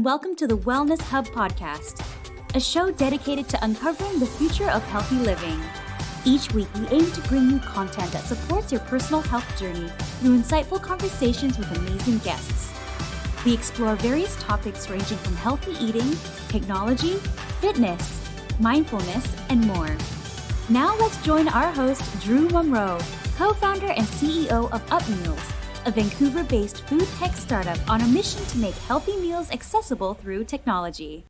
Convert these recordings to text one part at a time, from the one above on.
and welcome to the Wellness Hub podcast, a show dedicated to uncovering the future of healthy living. Each week, we aim to bring you content that supports your personal health journey through insightful conversations with amazing guests. We explore various topics ranging from healthy eating, technology, fitness, mindfulness, and more. Now, let's join our host, Drew Munro, co founder and CEO of Up Meals a Vancouver based food tech startup on a mission to make healthy meals accessible through technology.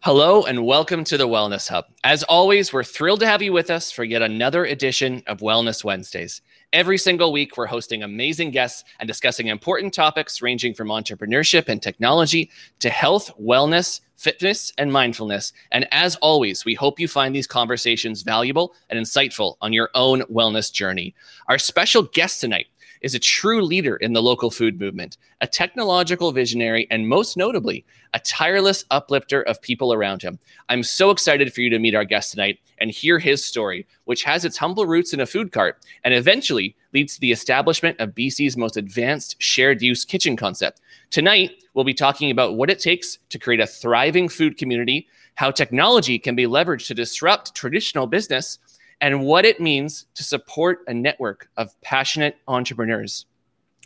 Hello, and welcome to the Wellness Hub. As always, we're thrilled to have you with us for yet another edition of Wellness Wednesdays. Every single week, we're hosting amazing guests and discussing important topics ranging from entrepreneurship and technology to health, wellness, fitness, and mindfulness. And as always, we hope you find these conversations valuable and insightful on your own wellness journey. Our special guest tonight is a true leader in the local food movement, a technological visionary, and most notably, a tireless uplifter of people around him. I'm so excited for you to meet our guest tonight and hear his story, which has its humble roots in a food cart and eventually leads to the establishment of BC's most advanced shared use kitchen concept. Tonight, we'll be talking about what it takes to create a thriving food community, how technology can be leveraged to disrupt traditional business and what it means to support a network of passionate entrepreneurs.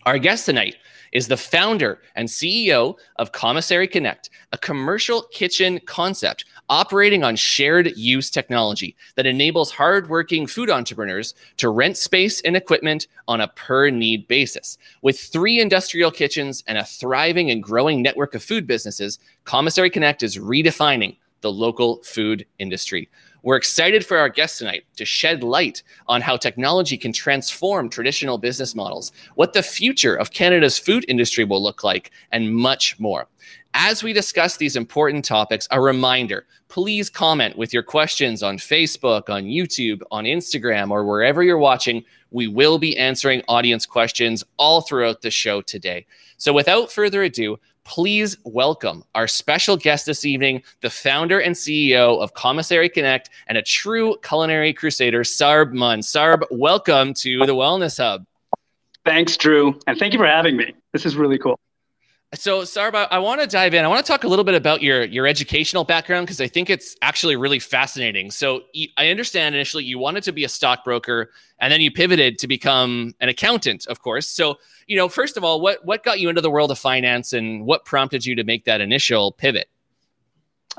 Our guest tonight is the founder and CEO of Commissary Connect, a commercial kitchen concept operating on shared use technology that enables hardworking food entrepreneurs to rent space and equipment on a per need basis. With three industrial kitchens and a thriving and growing network of food businesses, Commissary Connect is redefining the local food industry. We're excited for our guest tonight to shed light on how technology can transform traditional business models, what the future of Canada's food industry will look like, and much more. As we discuss these important topics, a reminder please comment with your questions on Facebook, on YouTube, on Instagram, or wherever you're watching. We will be answering audience questions all throughout the show today. So, without further ado, please welcome our special guest this evening, the founder and CEO of Commissary Connect and a true culinary crusader, Sarb Mund. Sarb, welcome to the Wellness Hub. Thanks, Drew. And thank you for having me. This is really cool. So, Sarb, I, I want to dive in. I want to talk a little bit about your your educational background because I think it's actually really fascinating. So, I understand initially you wanted to be a stockbroker, and then you pivoted to become an accountant, of course. So, you know, first of all, what what got you into the world of finance, and what prompted you to make that initial pivot?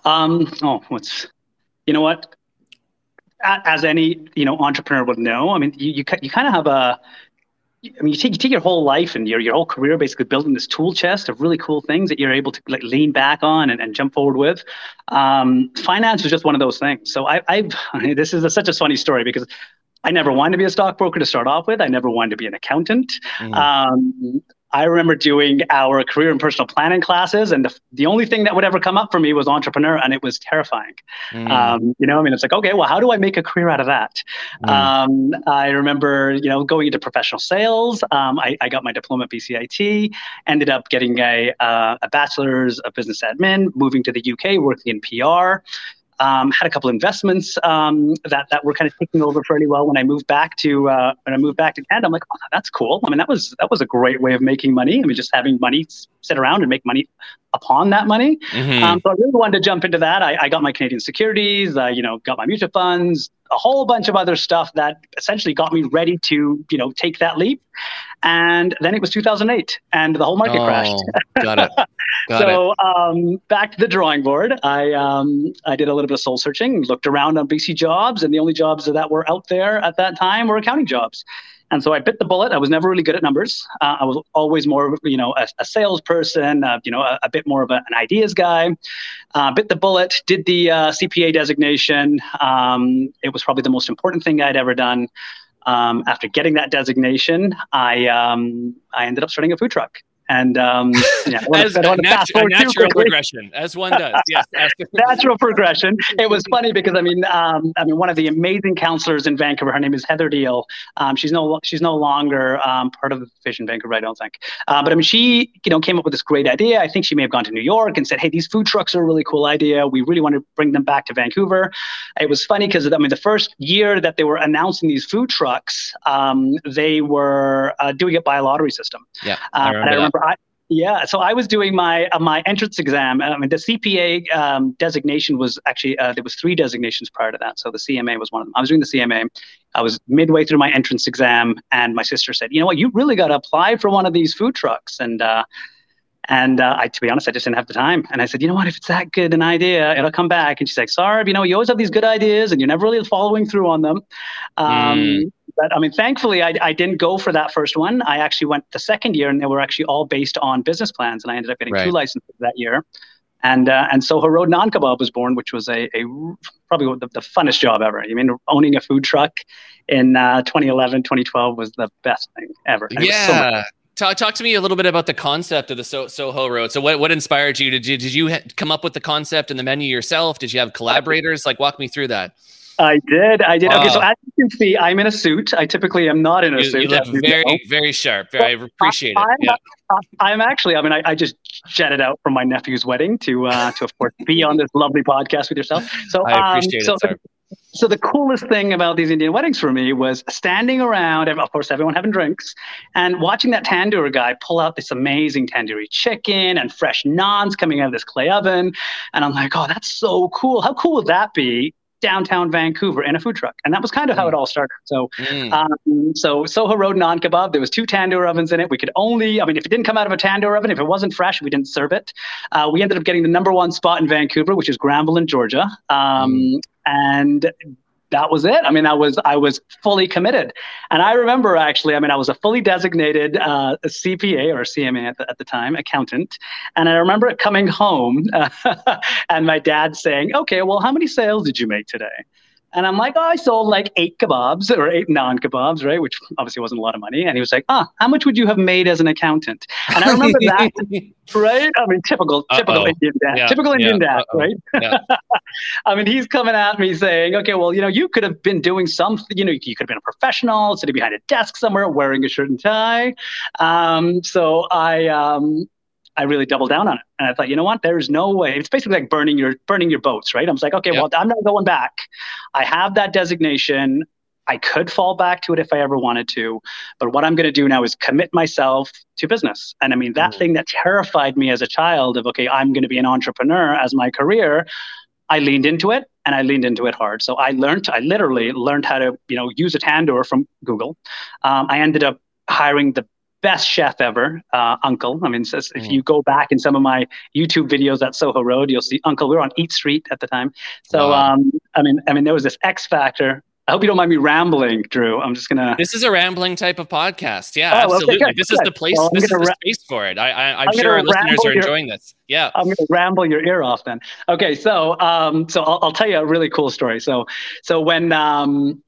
Um, oh, what's you know what? As any you know entrepreneur would know, I mean, you you, you kind of have a I mean, you take you take your whole life and your your whole career basically building this tool chest of really cool things that you're able to like lean back on and, and jump forward with. Um, finance was just one of those things. So I, I've this is a, such a funny story because I never wanted to be a stockbroker to start off with. I never wanted to be an accountant. Mm. Um, I remember doing our career and personal planning classes, and the, the only thing that would ever come up for me was entrepreneur, and it was terrifying. Mm. Um, you know, I mean, it's like, okay, well, how do I make a career out of that? Mm. Um, I remember, you know, going into professional sales. Um, I, I, got my diploma at BCIT, ended up getting a, uh, a bachelor's of business admin, moving to the UK, working in PR um, had a couple investments um, that that were kind of taking over fairly well when I moved back to uh, when I moved back to Canada. I'm like, oh, that's cool. I mean, that was that was a great way of making money. I mean, just having money sit around and make money upon that money. Mm-hmm. Um, so I really wanted to jump into that. I, I got my Canadian securities, uh, you know, got my mutual funds, a whole bunch of other stuff that essentially got me ready to, you know, take that leap. And then it was 2008, and the whole market oh, crashed. got it. Got so it. Um, back to the drawing board. I um, I did a little bit of soul searching, looked around on BC jobs, and the only jobs that were out there at that time were accounting jobs. And so I bit the bullet. I was never really good at numbers. Uh, I was always more, you know, a, a salesperson, uh, you know, a, a, bit more of a, an ideas guy. Uh, bit the bullet, did the uh, CPA designation. Um, it was probably the most important thing I'd ever done. Um, after getting that designation, I um, I ended up starting a food truck. And um, yeah, as a, natu- a natural progression, as one does. Yes, natural progression. It was funny because I mean, um, I mean, one of the amazing councilors in Vancouver. Her name is Heather Deal. Um, she's no she's no longer um, part of the Vision Vancouver, I don't think. Uh, but I mean, she you know came up with this great idea. I think she may have gone to New York and said, "Hey, these food trucks are a really cool idea. We really want to bring them back to Vancouver." It was funny because I mean, the first year that they were announcing these food trucks, um, they were uh, doing it by a lottery system. Yeah, I remember, I remember I, Yeah, so I was doing my uh, my entrance exam. I mean, the CPA um, designation was actually uh, there was three designations prior to that. So the CMA was one of them. I was doing the CMA. I was midway through my entrance exam, and my sister said, "You know what? You really got to apply for one of these food trucks." And uh, and uh, I, to be honest, I just didn't have the time. And I said, you know what? If it's that good an idea, it'll come back. And she's like, sorry, you know, you always have these good ideas, and you're never really following through on them. Um, mm. But I mean, thankfully, I, I didn't go for that first one. I actually went the second year, and they were actually all based on business plans. And I ended up getting right. two licenses that year. And uh, and Soho Road Naan Kebab was born, which was a, a probably the, the funnest job ever. I mean, owning a food truck in uh, 2011, 2012 was the best thing ever. yeah. Talk, talk to me a little bit about the concept of the so- Soho Road. So, what, what inspired you? Did you did you come up with the concept and the menu yourself? Did you have collaborators? Like, walk me through that. I did. I did. Okay, so as you can see, I'm in a suit. I typically am not in a you, suit. You look very, know. very sharp. I appreciate I'm, it. Yeah. I'm actually. I mean, I, I, just jetted out from my nephew's wedding to, uh, to of course, be on this lovely podcast with yourself. So, I appreciate um, so, it. So the coolest thing about these Indian weddings for me was standing around, of course, everyone having drinks, and watching that tandoor guy pull out this amazing tandoori chicken and fresh naans coming out of this clay oven. And I'm like, oh, that's so cool. How cool would that be downtown Vancouver in a food truck, and that was kind of how it mm. all started. So, mm. um, so Soho Road Naan Kebab. There was two tandoor ovens in it. We could only, I mean, if it didn't come out of a tandoor oven, if it wasn't fresh, we didn't serve it. Uh, we ended up getting the number one spot in Vancouver, which is Granville in Georgia. Um, mm. And that was it. I mean, I was I was fully committed, and I remember actually. I mean, I was a fully designated uh, CPA or CMA at the, at the time, accountant, and I remember coming home uh, and my dad saying, "Okay, well, how many sales did you make today?" And I'm like, oh, I sold like eight kebabs or eight naan kebabs, right? Which obviously wasn't a lot of money. And he was like, ah, how much would you have made as an accountant? And I remember that, right? I mean, typical, typical Uh-oh. Indian dad, yeah. typical Indian yeah. dad, Uh-oh. right? Yeah. I mean, he's coming at me saying, okay, well, you know, you could have been doing something, you know, you could have been a professional, sitting behind a desk somewhere, wearing a shirt and tie. Um, so I, um, I really doubled down on it. And I thought, you know what? There's no way. It's basically like burning your burning your boats, right? I was like, okay, yep. well, I'm not going back. I have that designation. I could fall back to it if I ever wanted to, but what I'm going to do now is commit myself to business. And I mean, that mm-hmm. thing that terrified me as a child of, okay, I'm going to be an entrepreneur as my career, I leaned into it and I leaned into it hard. So I learned, I literally learned how to, you know, use a tandoor from Google. Um, I ended up hiring the best chef ever, uh, Uncle. I mean, says, if mm. you go back in some of my YouTube videos at Soho Road, you'll see Uncle. We were on Eat Street at the time. So, wow. um, I mean, I mean, there was this X factor. I hope you don't mind me rambling, Drew. I'm just gonna. This is a rambling type of podcast. Yeah, oh, absolutely. Okay, this good. is the place. Well, this is the ra- space for it. I, am sure our listeners are enjoying your, this. Yeah, I'm gonna ramble your ear off then. Okay, so um, so I'll, I'll tell you a really cool story. So so when um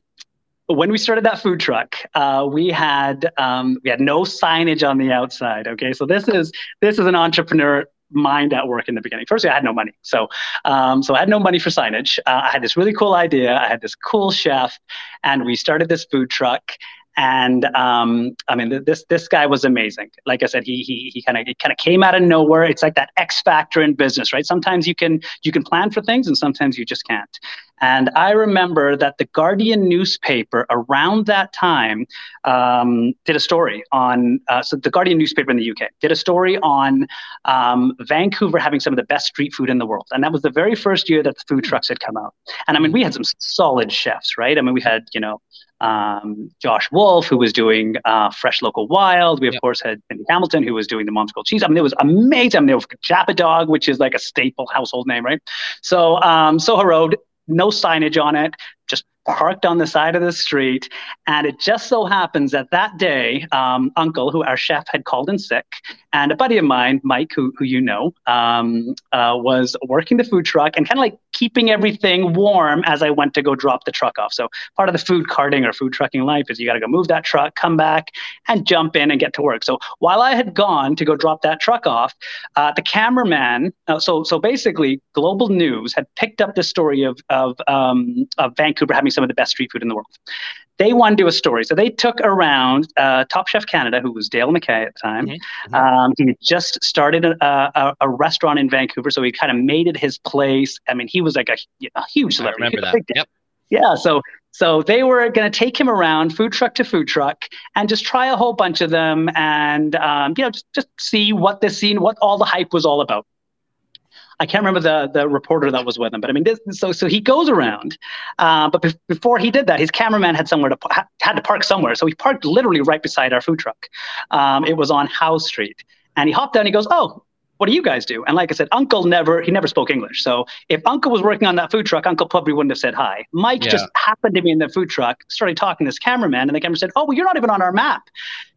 when we started that food truck, uh, we had um, we had no signage on the outside. Okay, so this is this is an entrepreneur mind at work in the beginning. Firstly, I had no money, so um, so I had no money for signage. Uh, I had this really cool idea. I had this cool chef, and we started this food truck. And um, I mean, this this guy was amazing. Like I said, he he he kind of kind of came out of nowhere. It's like that X factor in business, right? Sometimes you can you can plan for things, and sometimes you just can't. And I remember that the Guardian newspaper around that time um, did a story on, uh, so the Guardian newspaper in the UK did a story on um, Vancouver having some of the best street food in the world. And that was the very first year that the food trucks had come out. And I mean, we had some solid chefs, right? I mean, we had, you know, um, Josh Wolfe, who was doing uh, Fresh Local Wild. We, of yep. course, had Cindy Hamilton, who was doing the Mom's Grilled Cheese. I mean, it was amazing. I mean, there was Japadog, which is like a staple household name, right? So, um, Soho Road no signage on it, just parked on the side of the street. And it just so happens that that day, um, Uncle, who our chef had called in sick, and a buddy of mine, Mike, who, who you know, um, uh, was working the food truck and kind of like keeping everything warm as I went to go drop the truck off. So part of the food carting or food trucking life is you got to go move that truck, come back, and jump in and get to work. So while I had gone to go drop that truck off, uh, the cameraman, uh, so so basically, Global News had picked up the story of of, um, of Vancouver having some of the best street food in the world. They wanted to do a story. So they took around uh, Top Chef Canada, who was Dale McKay at the time. Mm-hmm. mm-hmm. Um, he just started a, a, a, restaurant in Vancouver. So he kind of made it his place. I mean, he was like a, a huge celebrity. I remember that. Yep. Yeah. So so they were going to take him around food truck to food truck and just try a whole bunch of them and um, you know just, just see what this scene, what all the hype was all about. I can't remember the the reporter that was with him, but I mean, this, so so he goes around, uh, but be- before he did that, his cameraman had somewhere to had to park somewhere, so he parked literally right beside our food truck. Um, it was on Howe Street, and he hopped down. And he goes, "Oh, what do you guys do? And like I said, Uncle never he never spoke English. So if Uncle was working on that food truck, Uncle probably wouldn't have said hi. Mike yeah. just happened to be in the food truck, started talking to this cameraman, and the cameraman said, "Oh, well, you're not even on our map."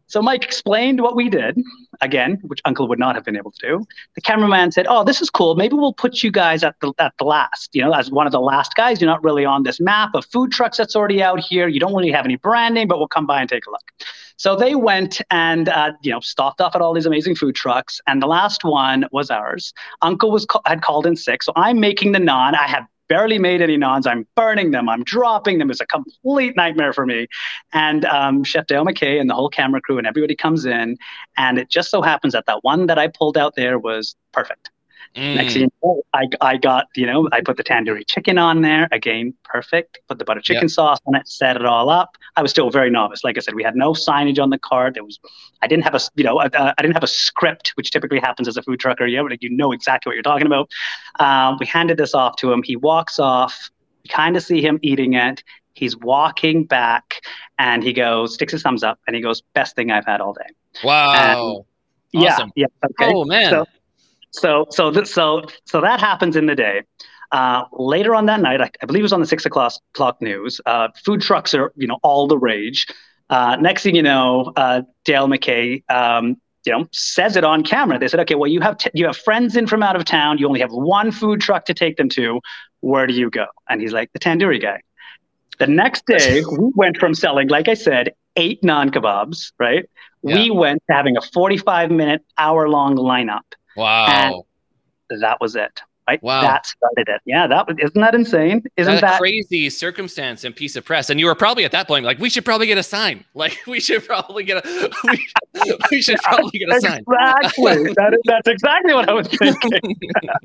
So Mike explained what we did again, which Uncle would not have been able to do. The cameraman said, "Oh, this is cool. Maybe we'll put you guys at the at the last. You know, as one of the last guys. You're not really on this map of food trucks that's already out here. You don't really have any branding, but we'll come by and take a look." So they went and uh, you know stopped off at all these amazing food trucks, and the last one was ours. Uncle was had called in sick, so I'm making the naan. I have barely made any naans. I'm burning them. I'm dropping them. It's a complete nightmare for me. And um, Chef Dale McKay and the whole camera crew and everybody comes in. And it just so happens that that one that I pulled out there was perfect. Mm. Next thing you know, I, I got, you know, I put the tandoori chicken on there. Again, perfect. Put the butter chicken yep. sauce on it, set it all up. I was still very novice. Like I said, we had no signage on the cart. There was, I didn't have a, you know, I, I didn't have a script, which typically happens as a food trucker. You know, you know exactly what you're talking about. Um, we handed this off to him. He walks off. We kind of see him eating it. He's walking back and he goes, sticks his thumbs up and he goes, best thing I've had all day. Wow. And, awesome. Yeah. Yeah. Okay. Oh man. So, so so th- so so that happens in the day. Uh, later on that night, I, I, believe it was on the six o'clock clock news. Uh, food trucks are you know all the rage. Uh, next thing you know, uh, Dale McKay, um, you know, says it on camera. They said, "Okay, well, you have t- you have friends in from out of town. You only have one food truck to take them to. Where do you go?" And he's like, "The tandoori guy." The next day, we went from selling, like I said, eight naan kebabs. Right, yeah. we went to having a forty-five minute, hour-long lineup Wow. And that was it. Right? Wow. That started it. Yeah, that isn't that insane? Isn't that, that crazy circumstance and piece of press? And you were probably at that point like, we should probably get a sign. Like, we should probably get a we, we should probably get a sign. Exactly. that is, that's exactly what I was thinking.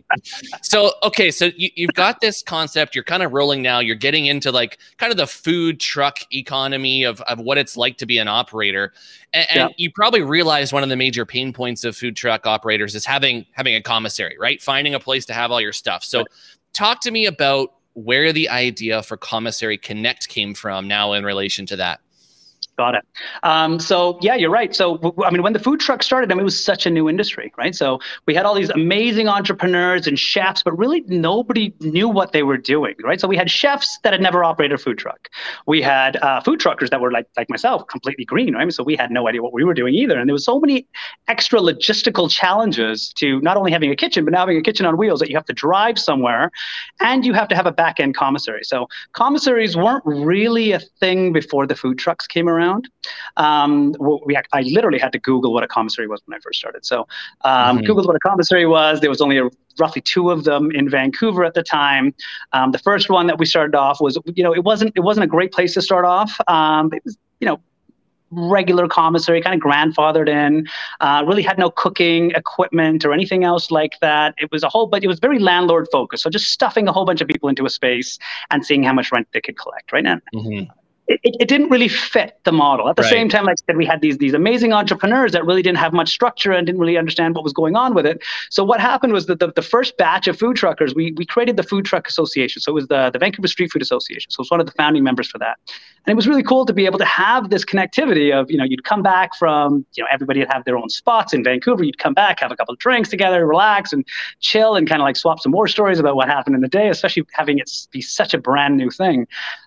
so okay, so you, you've got this concept. You're kind of rolling now. You're getting into like kind of the food truck economy of of what it's like to be an operator. And, and yeah. you probably realize one of the major pain points of food truck operators is having having a commissary, right? Finding a place to have all your stuff. So, right. talk to me about where the idea for Commissary Connect came from now in relation to that. Got it. Um, so yeah, you're right. So I mean, when the food truck started, I mean, it was such a new industry, right? So we had all these amazing entrepreneurs and chefs, but really nobody knew what they were doing, right? So we had chefs that had never operated a food truck. We had uh, food truckers that were like like myself, completely green, right? So we had no idea what we were doing either, and there was so many extra logistical challenges to not only having a kitchen, but now having a kitchen on wheels that you have to drive somewhere, and you have to have a back end commissary. So commissaries weren't really a thing before the food trucks came around around. Um, we, I literally had to Google what a commissary was when I first started. So um, mm-hmm. Googled what a commissary was. There was only a, roughly two of them in Vancouver at the time. Um, the first one that we started off was, you know, it wasn't it wasn't a great place to start off. Um, it was, you know, regular commissary, kind of grandfathered in. Uh, really had no cooking equipment or anything else like that. It was a whole, but it was very landlord focused. So just stuffing a whole bunch of people into a space and seeing how much rent they could collect. Right now, mm-hmm it, it didn't really fit the model. At the right. same time, like I said, we had these these amazing entrepreneurs that really didn't have much structure and didn't really understand what was going on with it. So what happened was that the, the first batch of food truckers, we, we created the Food Truck Association. So it was the, the Vancouver Street Food Association. So it was one of the founding members for that. And it was really cool to be able to have this connectivity of, you know, you'd come back from, you know, everybody would have their own spots in Vancouver. You'd come back, have a couple of drinks together, relax and chill and kind of like swap some more stories about what happened in the day, especially having it be such a brand new thing.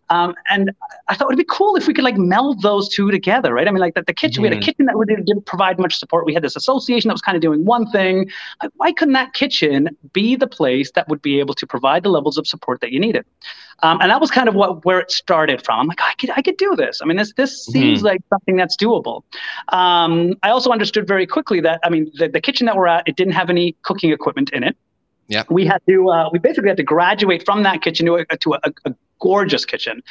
Um, and I thought it'd be cool if we could like meld those two together, right? I mean, like the, the kitchen, mm-hmm. we had a mm-hmm. kitchen that really didn't provide much support. We had this association that was kind of doing one thing. Like, why couldn't that kitchen be the place that would be able to provide the levels of support that you needed? Um, and that was kind of what where it started from. I'm like, I could I could do this. I mean, this this mm-hmm. seems like something that's doable. Um, I also understood very quickly that I mean, the, the kitchen that we're at, it didn't have any cooking equipment in it. Yeah. We had to, uh, we basically had to graduate from that kitchen to a, to a, a gorgeous kitchen.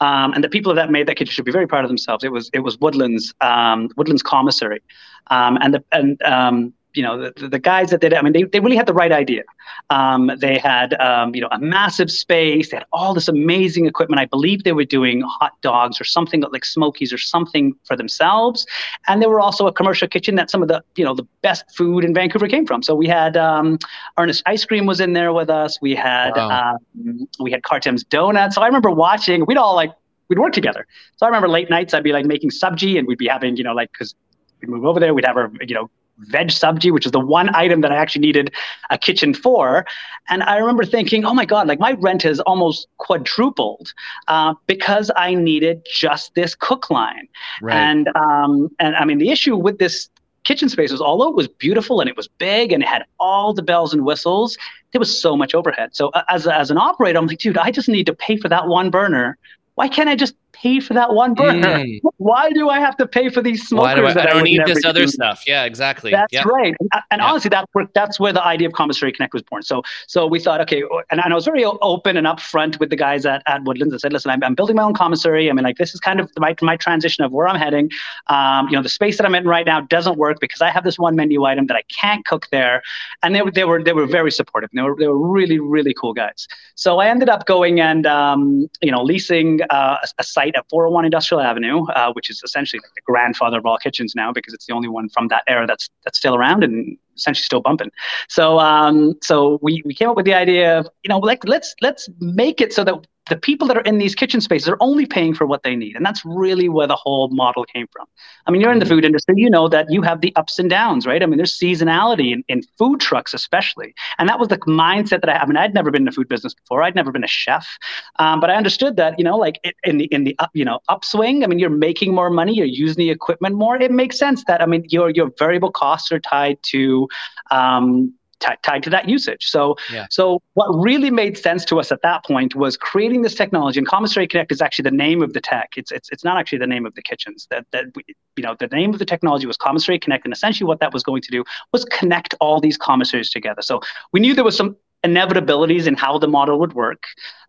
Um, and the people that made that kitchen should be very proud of themselves. It was it was Woodlands um, Woodlands Commissary, um, and the and um, you know the, the guys that did it i mean they, they really had the right idea. Um, they had um, you know a massive space. They had all this amazing equipment. I believe they were doing hot dogs or something like smokies or something for themselves. And they were also a commercial kitchen that some of the you know the best food in vancouver came from. So we had um, Earnest ice cream was in there with us. We had wow. um, we had cartem's donuts. So i remember watching we'd all like we'd work together. So i remember late nights i'd be like making sabji and we'd be having you know like because we'd move over there we'd have our you know veg sabji, which is the one item that I actually needed a kitchen for. And I remember thinking, oh my God, like my rent has almost quadrupled uh, because I needed just this cook line. Right. And um, and I mean, the issue with this kitchen space was although it was beautiful and it was big and it had all the bells and whistles, there was so much overhead. So uh, as, as an operator, I'm like, dude, I just need to pay for that one burner. Why can't I just pay for that one burner? Mm. Why do I have to pay for these smokers? Why do I, I don't need this other stuff? Yeah, exactly. That's yep. right. And, and yep. honestly, that's where that's where the idea of Commissary Connect was born. So so we thought, okay, and, and I was very open and upfront with the guys at, at Woodlands. I said, listen, I'm, I'm building my own commissary. I mean, like this is kind of my my transition of where I'm heading. Um, you know, the space that I'm in right now doesn't work because I have this one menu item that I can't cook there. And they were they were they were very supportive. They were they were really really cool guys. So I ended up going and um, you know leasing uh, a, a site at 401 Industrial Avenue, uh, which is essentially like the grandfather of all kitchens now because it's the only one from that era that's that's still around and essentially still bumping. So um, so we we came up with the idea of you know like let's let's make it so that the people that are in these kitchen spaces are only paying for what they need. And that's really where the whole model came from. I mean, you're in the mm-hmm. food industry, you know that you have the ups and downs, right? I mean, there's seasonality in, in food trucks, especially. And that was the mindset that I, I mean, I'd never been in the food business before. I'd never been a chef. Um, but I understood that, you know, like in the, in the up, you know, upswing, I mean, you're making more money, you're using the equipment more. It makes sense that, I mean, your, your variable costs are tied to, um, t- tied to that usage. So, yeah. so what really made sense to us at that point was creating this technology. And Commissary Connect is actually the name of the tech. It's it's it's not actually the name of the kitchens. That that we, you know the name of the technology was Commissary Connect, and essentially what that was going to do was connect all these commissaries together. So we knew there was some inevitabilities in how the model would work.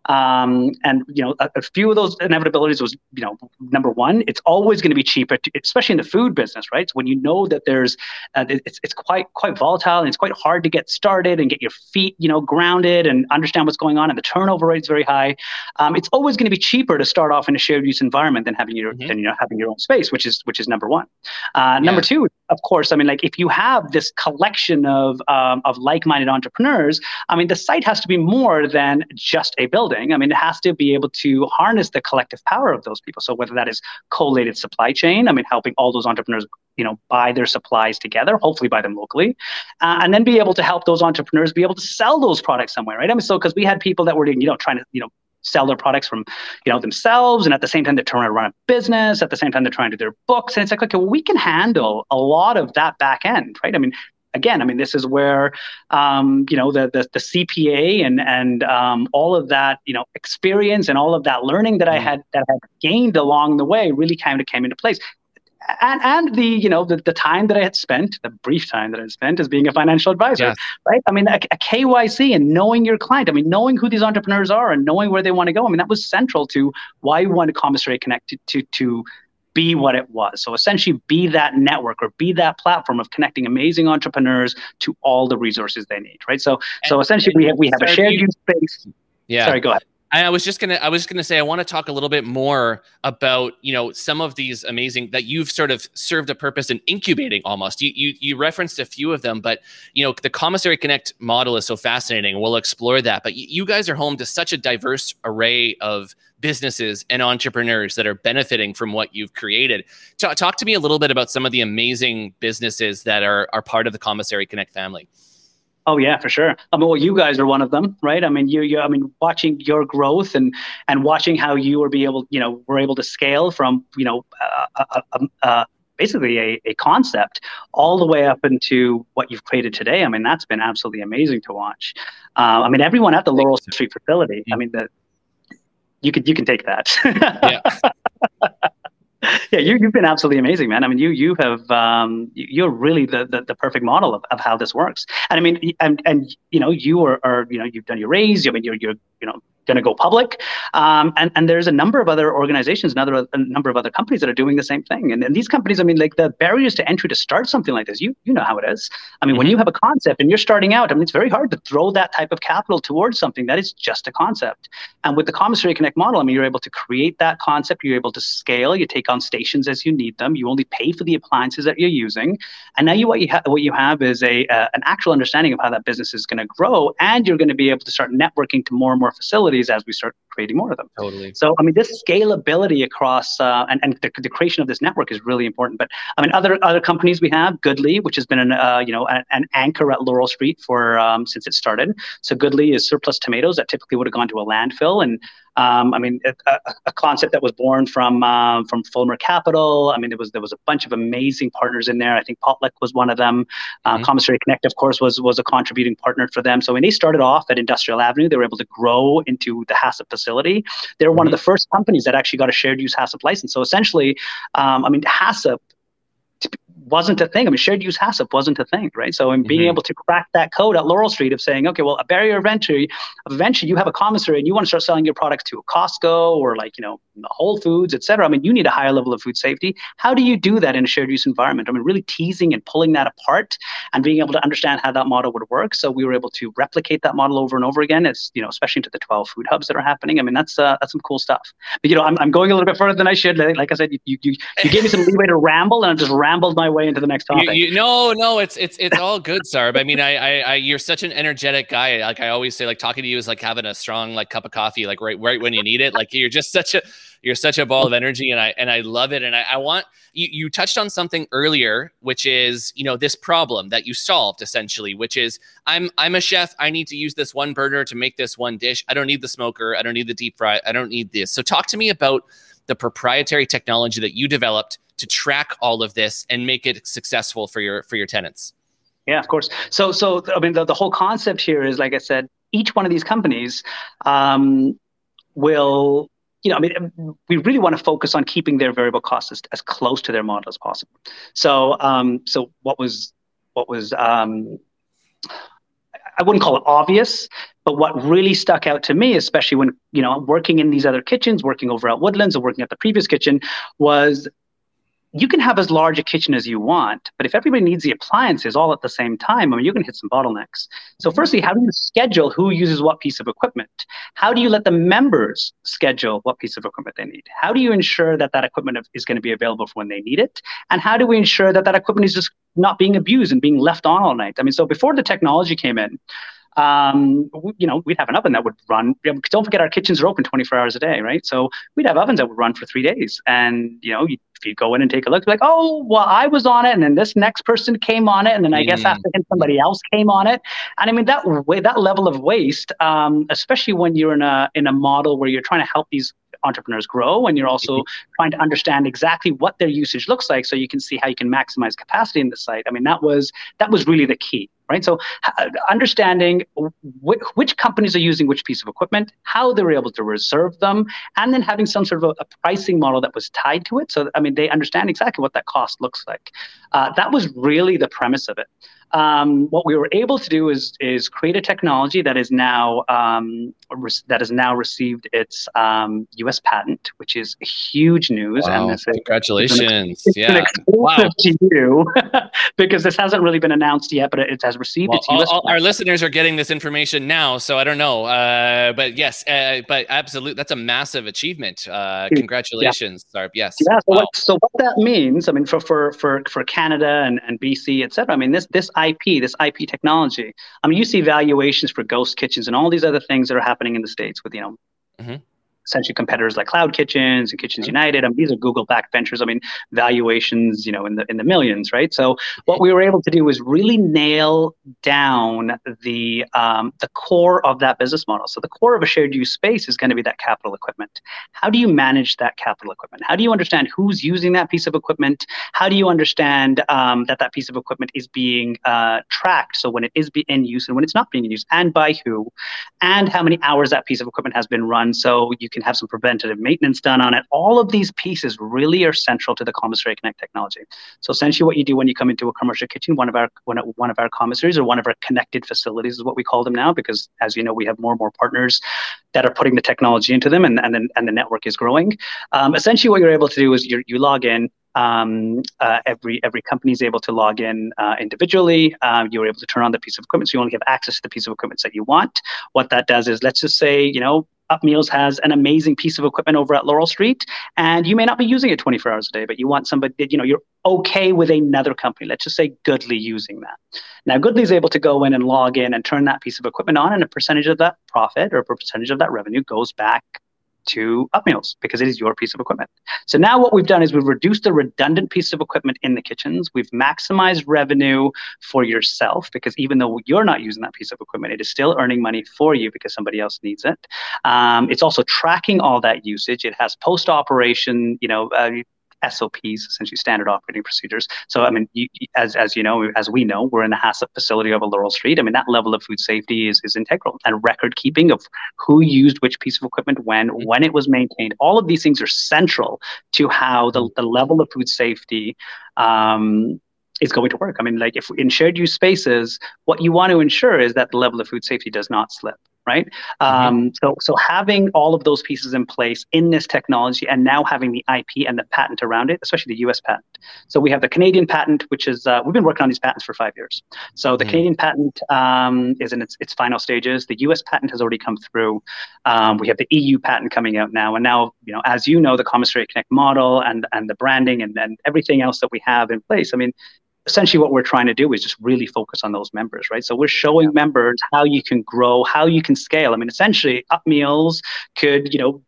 Um, and you know, a, a, few of those inevitabilities was, you know, number one, it's always going to be cheaper, to, especially in the food business, right? So when you know that there's, uh, it's it's quite quite volatile and it's quite hard to get started and get your feet, you know, grounded and understand what's going on, and the turnover rate is very high. Um, it's always going to be cheaper to start off in a shared use environment than having your mm-hmm. than you know having your own space, which is which is number one. Uh, yeah. Number two, of course, I mean, like if you have this collection of um, of like-minded entrepreneurs, I mean, the site has to be more than just a building I mean, it has to be able to harness the collective power of those people. So whether that is collated supply chain, I mean, helping all those entrepreneurs, you know, buy their supplies together, hopefully buy them locally, uh, and then be able to help those entrepreneurs be able to sell those products somewhere, right? I mean, so because we had people that were, you know, trying to, you know, sell their products from you know themselves and at the same time they're trying to run a business at the same time they're trying to do their books and it's like okay well, we can handle a lot of that back end right i mean again, I mean, this is where um, you know the, the, the CPA and and um, all of that you know experience and all of that learning that I mm-hmm. had that I had gained along the way really kind of came into place. And, and the you know the, the time that I had spent, the brief time that I had spent as being a financial advisor, yes. right? I mean, a, a KYC and knowing your client. I mean, knowing who these entrepreneurs are and knowing where they want to go. I mean, that was central to why we wanted Commissary Connect to, to, to be what it was. So essentially, be that network or be that platform of connecting amazing entrepreneurs to all the resources they need, right? So, and, so essentially, we have we have a shared use space. Yeah. Sorry, go ahead. I was just gonna I was just gonna say I want to talk a little bit more about you know some of these amazing that you've sort of served a purpose in incubating almost. You you you referenced a few of them, but you know the Commissary Connect model is so fascinating. We'll explore that. But you guys are home to such a diverse array of businesses and entrepreneurs that are benefiting from what you've created. Talk, talk to me a little bit about some of the amazing businesses that are are part of the Commissary Connect family. Oh yeah, for sure. I mean, well, you guys are one of them, right? I mean, you, you, I mean, watching your growth and and watching how you were be able, you know, were able to scale from, you know, uh, uh, uh, basically a, a concept all the way up into what you've created today. I mean, that's been absolutely amazing to watch. Uh, I mean, everyone at the Laurel Street facility. I mean, the you could you can take that. yeah. Yeah, you, you've been absolutely amazing, man. I mean, you you have um, you're really the, the, the perfect model of, of how this works. And I mean, and and you know, you are, are you know you've done your raise. I mean, you're you're you know going to go public. Um, and, and there's a number of other organizations, another a number of other companies that are doing the same thing. And, and these companies, I mean, like the barriers to entry to start something like this, you you know how it is. I mean, mm-hmm. when you have a concept and you're starting out, I mean, it's very hard to throw that type of capital towards something that is just a concept. And with the Commissary Connect model, I mean, you're able to create that concept, you're able to scale, you take on stations as you need them, you only pay for the appliances that you're using, and now you what you have what you have is a uh, an actual understanding of how that business is going to grow, and you're going to be able to start networking to more and more facilities facilities as we start creating more of them. Totally. So, I mean, this scalability across uh, and, and the, the, creation of this network is really important. But I mean, other other companies we have, Goodly, which has been an uh, you know an, an, anchor at Laurel Street for um, since it started. So Goodly is surplus tomatoes that typically would have gone to a landfill, and um, I mean, a, a, concept that was born from uh, from Fulmer Capital. I mean, there was there was a bunch of amazing partners in there. I think Potluck was one of them. Uh, mm-hmm. Commissary Connect, of course, was was a contributing partner for them. So when they started off at Industrial Avenue, they were able to grow into the HACCP facility. They were mm-hmm. one of mm-hmm. the first companies that actually got a shared use HACCP license. So essentially, um, I mean, HACCP wasn't a thing. I mean, shared use HACCP wasn't a thing, right? So, in being mm-hmm. able to crack that code at Laurel Street of saying, okay, well, a barrier of entry, eventually you have a commissary and you want to start selling your products to a Costco or like, you know, Whole Foods, et cetera. I mean, you need a higher level of food safety. How do you do that in a shared use environment? I mean, really teasing and pulling that apart and being able to understand how that model would work. So, we were able to replicate that model over and over again. It's, you know, especially into the 12 food hubs that are happening. I mean, that's uh, that's some cool stuff. But, you know, I'm, I'm going a little bit further than I should. Like, I said, you, you, you gave me some leeway to ramble and I just rambled my way into the next topic. You, you, no, no, it's it's it's all good, Sarb. I mean, I, I, I, you're such an energetic guy. Like I always say, like talking to you is like having a strong like cup of coffee, like right right when you need it. Like you're just such a you're such a ball of energy, and I and I love it. And I, I want you you touched on something earlier, which is you know this problem that you solved essentially, which is I'm I'm a chef. I need to use this one burner to make this one dish. I don't need the smoker. I don't need the deep fry. I don't need this. So talk to me about the proprietary technology that you developed to track all of this and make it successful for your for your tenants yeah of course so so i mean the, the whole concept here is like i said each one of these companies um, will you know, I mean, we really want to focus on keeping their variable costs as, as close to their model as possible. So, um, so what was what was um, I wouldn't call it obvious, but what really stuck out to me, especially when you know working in these other kitchens, working over at Woodlands or working at the previous kitchen, was you can have as large a kitchen as you want, but if everybody needs the appliances all at the same time, I mean, you're going to hit some bottlenecks. So, mm-hmm. firstly, how do you schedule who uses what piece of equipment? How do you let the members schedule what piece of equipment they need? How do you ensure that that equipment is going to be available for when they need it? And how do we ensure that that equipment is just not being abused and being left on all night? I mean, so before the technology came in, um, you know, we'd have an oven that would run. Don't forget, our kitchens are open 24 hours a day, right? So we'd have ovens that would run for three days, and you know, you, if you go in and take a look, like, oh, well, I was on it, and then this next person came on it, and then I mm. guess after him, somebody else came on it, and I mean that way, that level of waste, um, especially when you're in a in a model where you're trying to help these entrepreneurs grow and you're also mm-hmm. trying to understand exactly what their usage looks like so you can see how you can maximize capacity in the site i mean that was that was really the key right? So understanding wh- which companies are using which piece of equipment, how they were able to reserve them, and then having some sort of a, a pricing model that was tied to it. So I mean, they understand exactly what that cost looks like. Uh, that was really the premise of it um, what we were able to do is is create a technology that is now um, that has now received its um, U.S. patent, which is huge news. Wow. And congratulations! Is, yeah, wow. to you because this hasn't really been announced yet, but it, has received well, its U.S. All, our listeners are getting this information now, so I don't know, uh, but yes, uh, but absolutely, that's a massive achievement. Uh, congratulations, yeah. Sarb. Yes. Yeah. So, wow. what, so what that means, I mean, for for for for Canada and, and BC, et cetera. I mean, this this IP, this IP technology. I mean, you see valuations for ghost kitchens and all these other things that are happening in the states with you know. Mm-hmm essentially competitors like Cloud Kitchens and Kitchens. United. I mean, these are Google-backed ventures. I mean, valuations, you know, in the in the millions, right? So what we were able to do was really nail down the um, the core of that business model. So the core of a shared use space is going to be that capital equipment. How do you manage that capital equipment? How do you understand who's using that piece of equipment? How do you understand um, that that piece of equipment is being uh, tracked? So when it is be- in use and when it's not being used, and by who, and how many hours that piece of equipment has been run. So you can have some preventative maintenance done on it. All of these pieces really are central to the Commissary Connect technology. So essentially, what you do when you come into a commercial kitchen, one of our one, one of our commissaries or one of our connected facilities is what we call them now, because as you know, we have more and more partners that are putting the technology into them, and and then and the network is growing. Um, essentially, what you're able to do is you you log in. Um, uh, every every company is able to log in uh, individually. Um, you're able to turn on the piece of equipment, so you only have access to the piece of equipment that you want. What that does is, let's just say, you know, Upmeals has an amazing piece of equipment over at Laurel Street, and you may not be using it 24 hours a day, but you want somebody, you know, you're okay with another company. Let's just say Goodly using that. Now, Goodly is able to go in and log in and turn that piece of equipment on, and a percentage of that profit or a percentage of that revenue goes back to Upmeals because it is your piece of equipment. So now what we've done is we've reduced the redundant piece of equipment in the kitchens. We've maximized revenue for yourself because even though you're not using that piece of equipment, it is still earning money for you because somebody else needs it. Um, it's also tracking all that usage. It has post-operation, you know, uh, SOPs, essentially standard operating procedures. So, I mean, you, as, as you know, as we know, we're in a HACCP facility over Laurel Street. I mean, that level of food safety is, is integral and record keeping of who used which piece of equipment when, mm-hmm. when it was maintained. All of these things are central to how the, the level of food safety um, is going to work. I mean, like if in shared use spaces, what you want to ensure is that the level of food safety does not slip right? Mm-hmm. Um, so, so having all of those pieces in place in this technology, and now having the IP and the patent around it, especially the U.S. patent. So we have the Canadian patent, which is uh, we've been working on these patents for five years. So the mm-hmm. Canadian patent um, is in its its final stages. The U.S. patent has already come through. Um, we have the EU patent coming out now, and now you know, as you know, the Commissary Connect model and and the branding and and everything else that we have in place. I mean, essentially what we're trying to do is just really focus on those members, right? So we're showing yeah. members how you can grow, how you can scale. I mean, essentially, Up Meals could, you know,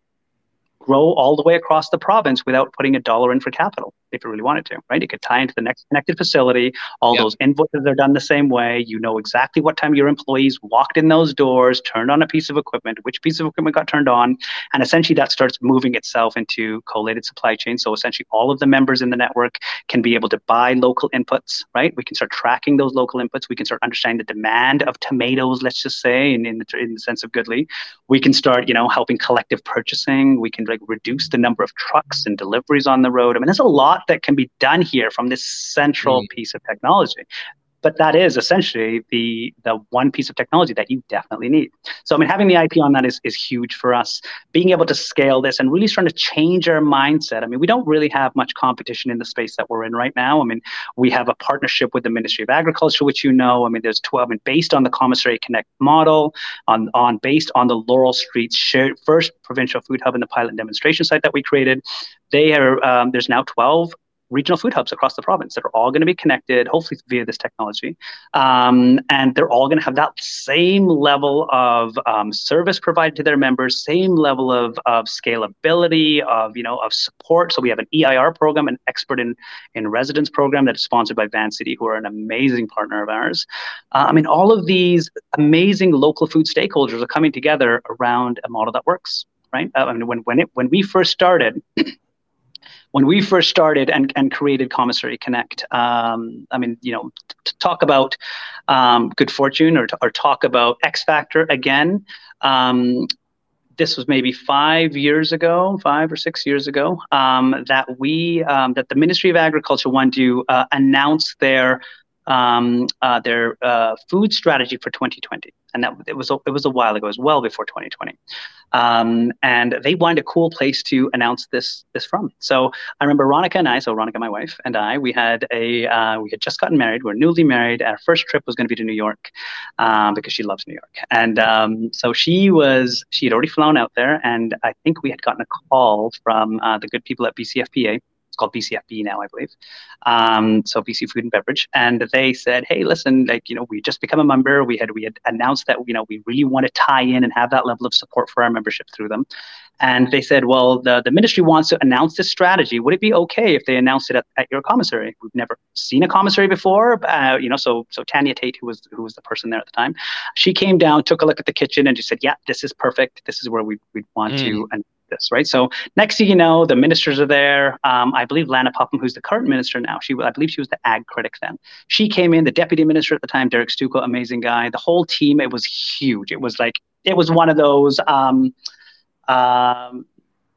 grow all the way across the province without putting a dollar in for capital if it really wanted to, right? It could tie into the next connected facility. All yep. those invoices are done the same way. You know exactly what time your employees walked in those doors, turned on a piece of equipment, which piece of equipment got turned on. And essentially that starts moving itself into collated supply chain. So essentially all of the members in the network can be able to buy local inputs, right? We can start tracking those local inputs. We can start understanding the demand of tomatoes, let's just say, in, in, the, in the sense of Goodly. We can start, you know, helping collective purchasing. We can like reduce the number of trucks and deliveries on the road. I mean, there's a lot that can be done here from this central mm. piece of technology but that is essentially the the one piece of technology that you definitely need. So I mean, having the IP on that is is huge for us. Being able to scale this and really starting to change our mindset. I mean, we don't really have much competition in the space that we're in right now. I mean, we have a partnership with the Ministry of Agriculture, which you know. I mean, there's 12. I mean, based on the Commissary Connect model, on on based on the Laurel Street shared, first provincial food hub and the pilot demonstration site that we created, they are um, there's now 12 regional food hubs across the province that are all going to be connected, hopefully via this technology. Um, and they're all going to have that same level of um, service provided to their members, same level of, of scalability, of, you know, of support. So we have an EIR program, an expert in, in residence program that is sponsored by Vancity, who are an amazing partner of ours. Uh, I mean, all of these amazing local food stakeholders are coming together around a model that works, right? Uh, I mean, when, when, it, when we first started, when we first started and, and created Commissary Connect, um, I mean, you know, to talk about um, good fortune or, or talk about X Factor again, um, this was maybe five years ago, five or six years ago, um, that we um, that the Ministry of Agriculture wanted to uh, announce their um, uh, their uh, food strategy for 2020, and that it was it was a while ago, was well before 2020. Um, and they wanted a cool place to announce this this from. So I remember Ronica and I, so Ronica, my wife, and I, we had a uh, we had just gotten married. We are newly married. Our first trip was going to be to New York um, because she loves New York, and um, so she was she had already flown out there, and I think we had gotten a call from uh, the good people at BCFPA it's called BCFB now, I believe. Um, so BC Food and Beverage, and they said, "Hey, listen, like you know, we just become a member. We had we had announced that you know we really want to tie in and have that level of support for our membership through them." And they said, "Well, the the ministry wants to announce this strategy. Would it be okay if they announced it at, at your commissary? We've never seen a commissary before, uh, you know." So so Tanya Tate, who was who was the person there at the time, she came down, took a look at the kitchen, and she said, "Yeah, this is perfect. This is where we we want mm. to." And this, right? So next thing you know, the ministers are there. Um, I believe Lana Popham, who's the current minister now, she I believe she was the ag critic then. She came in, the deputy minister at the time, Derek Sturko, amazing guy. The whole team, it was huge. It was like it was one of those. Um, um,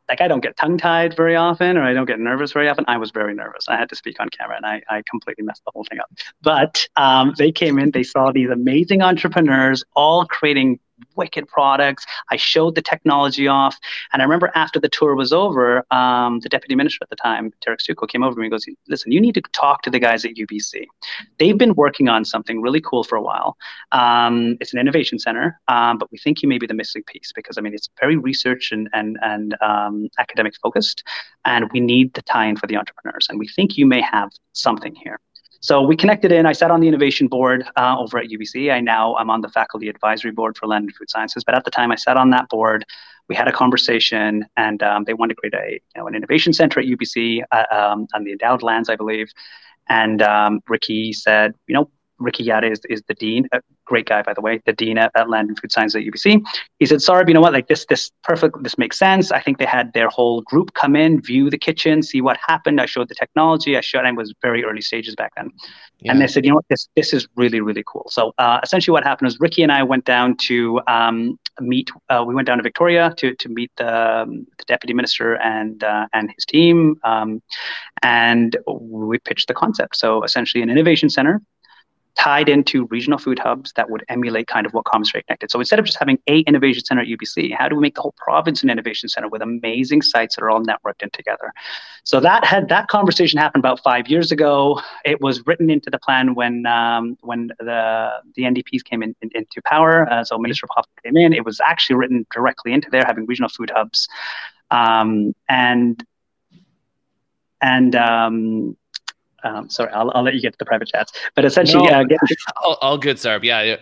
like I don't get tongue tied very often or I don't get nervous very often. I was very nervous. I had to speak on camera and I, I completely messed the whole thing up. But um, they came in, they saw these amazing entrepreneurs all creating wicked products. I showed the technology off. And I remember after the tour was over, um, the deputy minister at the time, Derek Sturko, came over to me and goes, Listen, you need to talk to the guys at UBC. They've been working on something really cool for a while. Um, it's an innovation center, um, but we think you may be the missing piece because, I mean, it's very research and, and, and um, academic focused. And we need the tie in for the entrepreneurs. And we think you may have something here. So we connected in. I sat on the innovation board uh, over at UBC. I now I'm on the faculty advisory board for land and food sciences. But at the time, I sat on that board. We had a conversation, and um, they wanted to create a you know an innovation center at UBC uh, um, on the endowed lands, I believe. And um, Ricky said, you know, Rickey Yada is, is the dean, a great guy by the way, the dean at, at Land and Food Science at UBC. He said, "Sarb, you know what? Like this, this perfect. This makes sense. I think they had their whole group come in, view the kitchen, see what happened. I showed the technology. I showed. I was very early stages back then, yeah. and they said, you know what? This this is really really cool. So uh, essentially, what happened was Ricky and I went down to um, meet. Uh, we went down to Victoria to to meet the, um, the deputy minister and uh, and his team, um, and we pitched the concept. So essentially, an innovation center tied into regional food hubs that would emulate kind of what Commissary Connected. So instead of just having a innovation center at UBC, how do we make the whole province an innovation center with amazing sites that are all networked in together? So that had that conversation happened about five years ago. It was written into the plan when um, when the the NDPs came in, in into power. Uh, so Minister Popham came in. It was actually written directly into there, having regional food hubs, um, and and um, um, sorry, I'll, I'll let you get to the private chats. But essentially, no, uh, get- all, all, good, Sarb. Yeah,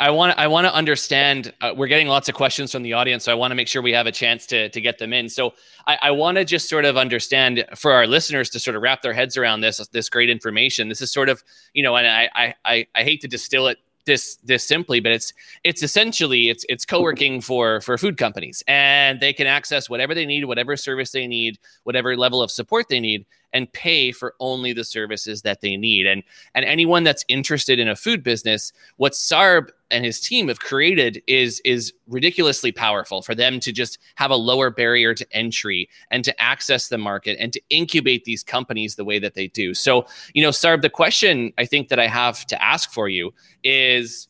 I want I want to understand. Uh, we're getting lots of questions from the audience, so I want to make sure we have a chance to to get them in. So I, I want to just sort of understand for our listeners to sort of wrap their heads around this this great information. This is sort of you know, and I I I hate to distill it this this simply but it's it's essentially it's it's co-working for for food companies and they can access whatever they need whatever service they need whatever level of support they need and pay for only the services that they need. And and anyone that's interested in a food business, what Sarb and his team have created is is ridiculously powerful for them to just have a lower barrier to entry and to access the market and to incubate these companies the way that they do. So, you know, Sarb, the question I think that I have to ask for you is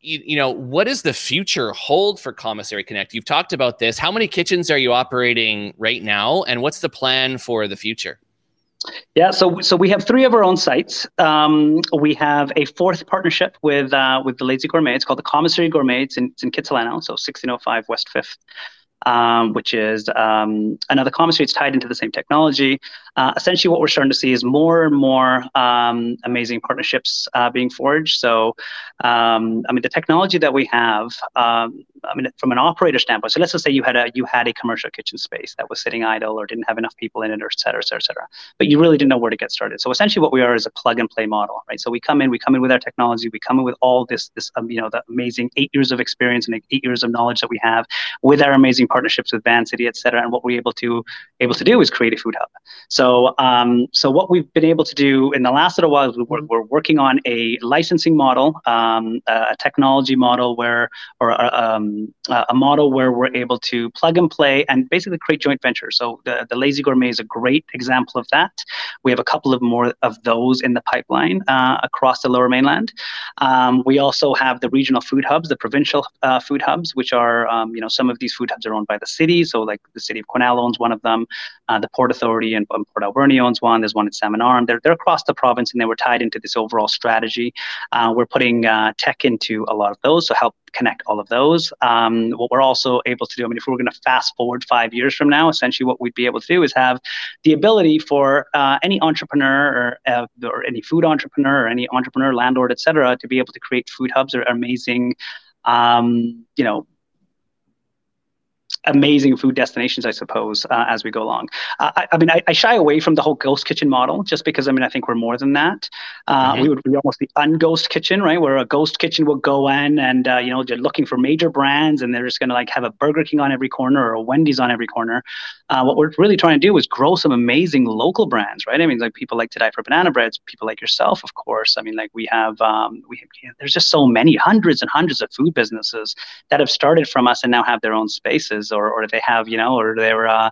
you, you, know, what does the future hold for Commissary Connect? You've talked about this. How many kitchens are you operating right now? And what's the plan for the future? Yeah, so so we have three of our own sites. Um, we have a fourth partnership with uh, with the Lazy Gourmet. It's called the Commissary Gourmet. It's in, it's in Kitsilano, so 1605 West Fifth um, which is um, another commissary. It's tied into the same technology. Uh, essentially, what we're starting to see is more and more um, amazing partnerships uh, being forged. So, um, I mean, the technology that we have, um, I mean, from an operator standpoint. So, let's just say you had a you had a commercial kitchen space that was sitting idle or didn't have enough people in it, or et cetera, et cetera, et cetera. But you really didn't know where to get started. So, essentially, what we are is a plug and play model, right? So, we come in, we come in with our technology, we come in with all this this um, you know the amazing eight years of experience and eight years of knowledge that we have with our amazing partnerships with Vancity, et cetera. And what we're able to able to do is create a food hub. So um, so what we've been able to do in the last little while is we're, we're working on a licensing model, um, a technology model where or um, a model where we're able to plug and play and basically create joint ventures. So the, the Lazy Gourmet is a great example of that. We have a couple of more of those in the pipeline uh, across the Lower Mainland. Um, we also have the regional food hubs, the provincial uh, food hubs, which are um, you know some of these food hubs are owned by the city. So like the city of Quesnel owns one of them, uh, the Port Authority and Port Alberni owns one. There's one in Salmon Arm. They're they're across the province and they were tied into this overall strategy. Uh, we're putting uh, tech into a lot of those to help connect all of those. Um, what we're also able to do, I mean, if we we're going to fast forward five years from now, essentially what we'd be able to do is have the ability for uh, any entrepreneur or, uh, or any food entrepreneur or any entrepreneur, landlord, et cetera, to be able to create food hubs or amazing um, you know, amazing food destinations, I suppose, uh, as we go along. Uh, I, I, mean, I, I, shy away from the whole ghost kitchen model just because, I mean, I think we're more than that. Uh, mm-hmm. We would be almost the unghost kitchen, right? Where a ghost kitchen will go in and, uh, you know, they're looking for major brands and they're just going to like have a Burger King on every corner or a Wendy's on every corner. Uh, what we're really trying to do is grow some amazing local brands, right? I mean, like people like To Die for Banana Breads, people like yourself, of course. I mean, like we have, um, we have, there's just so many hundreds and hundreds of food businesses that have started from us and now have their own spaces or or they have you know or they're uh,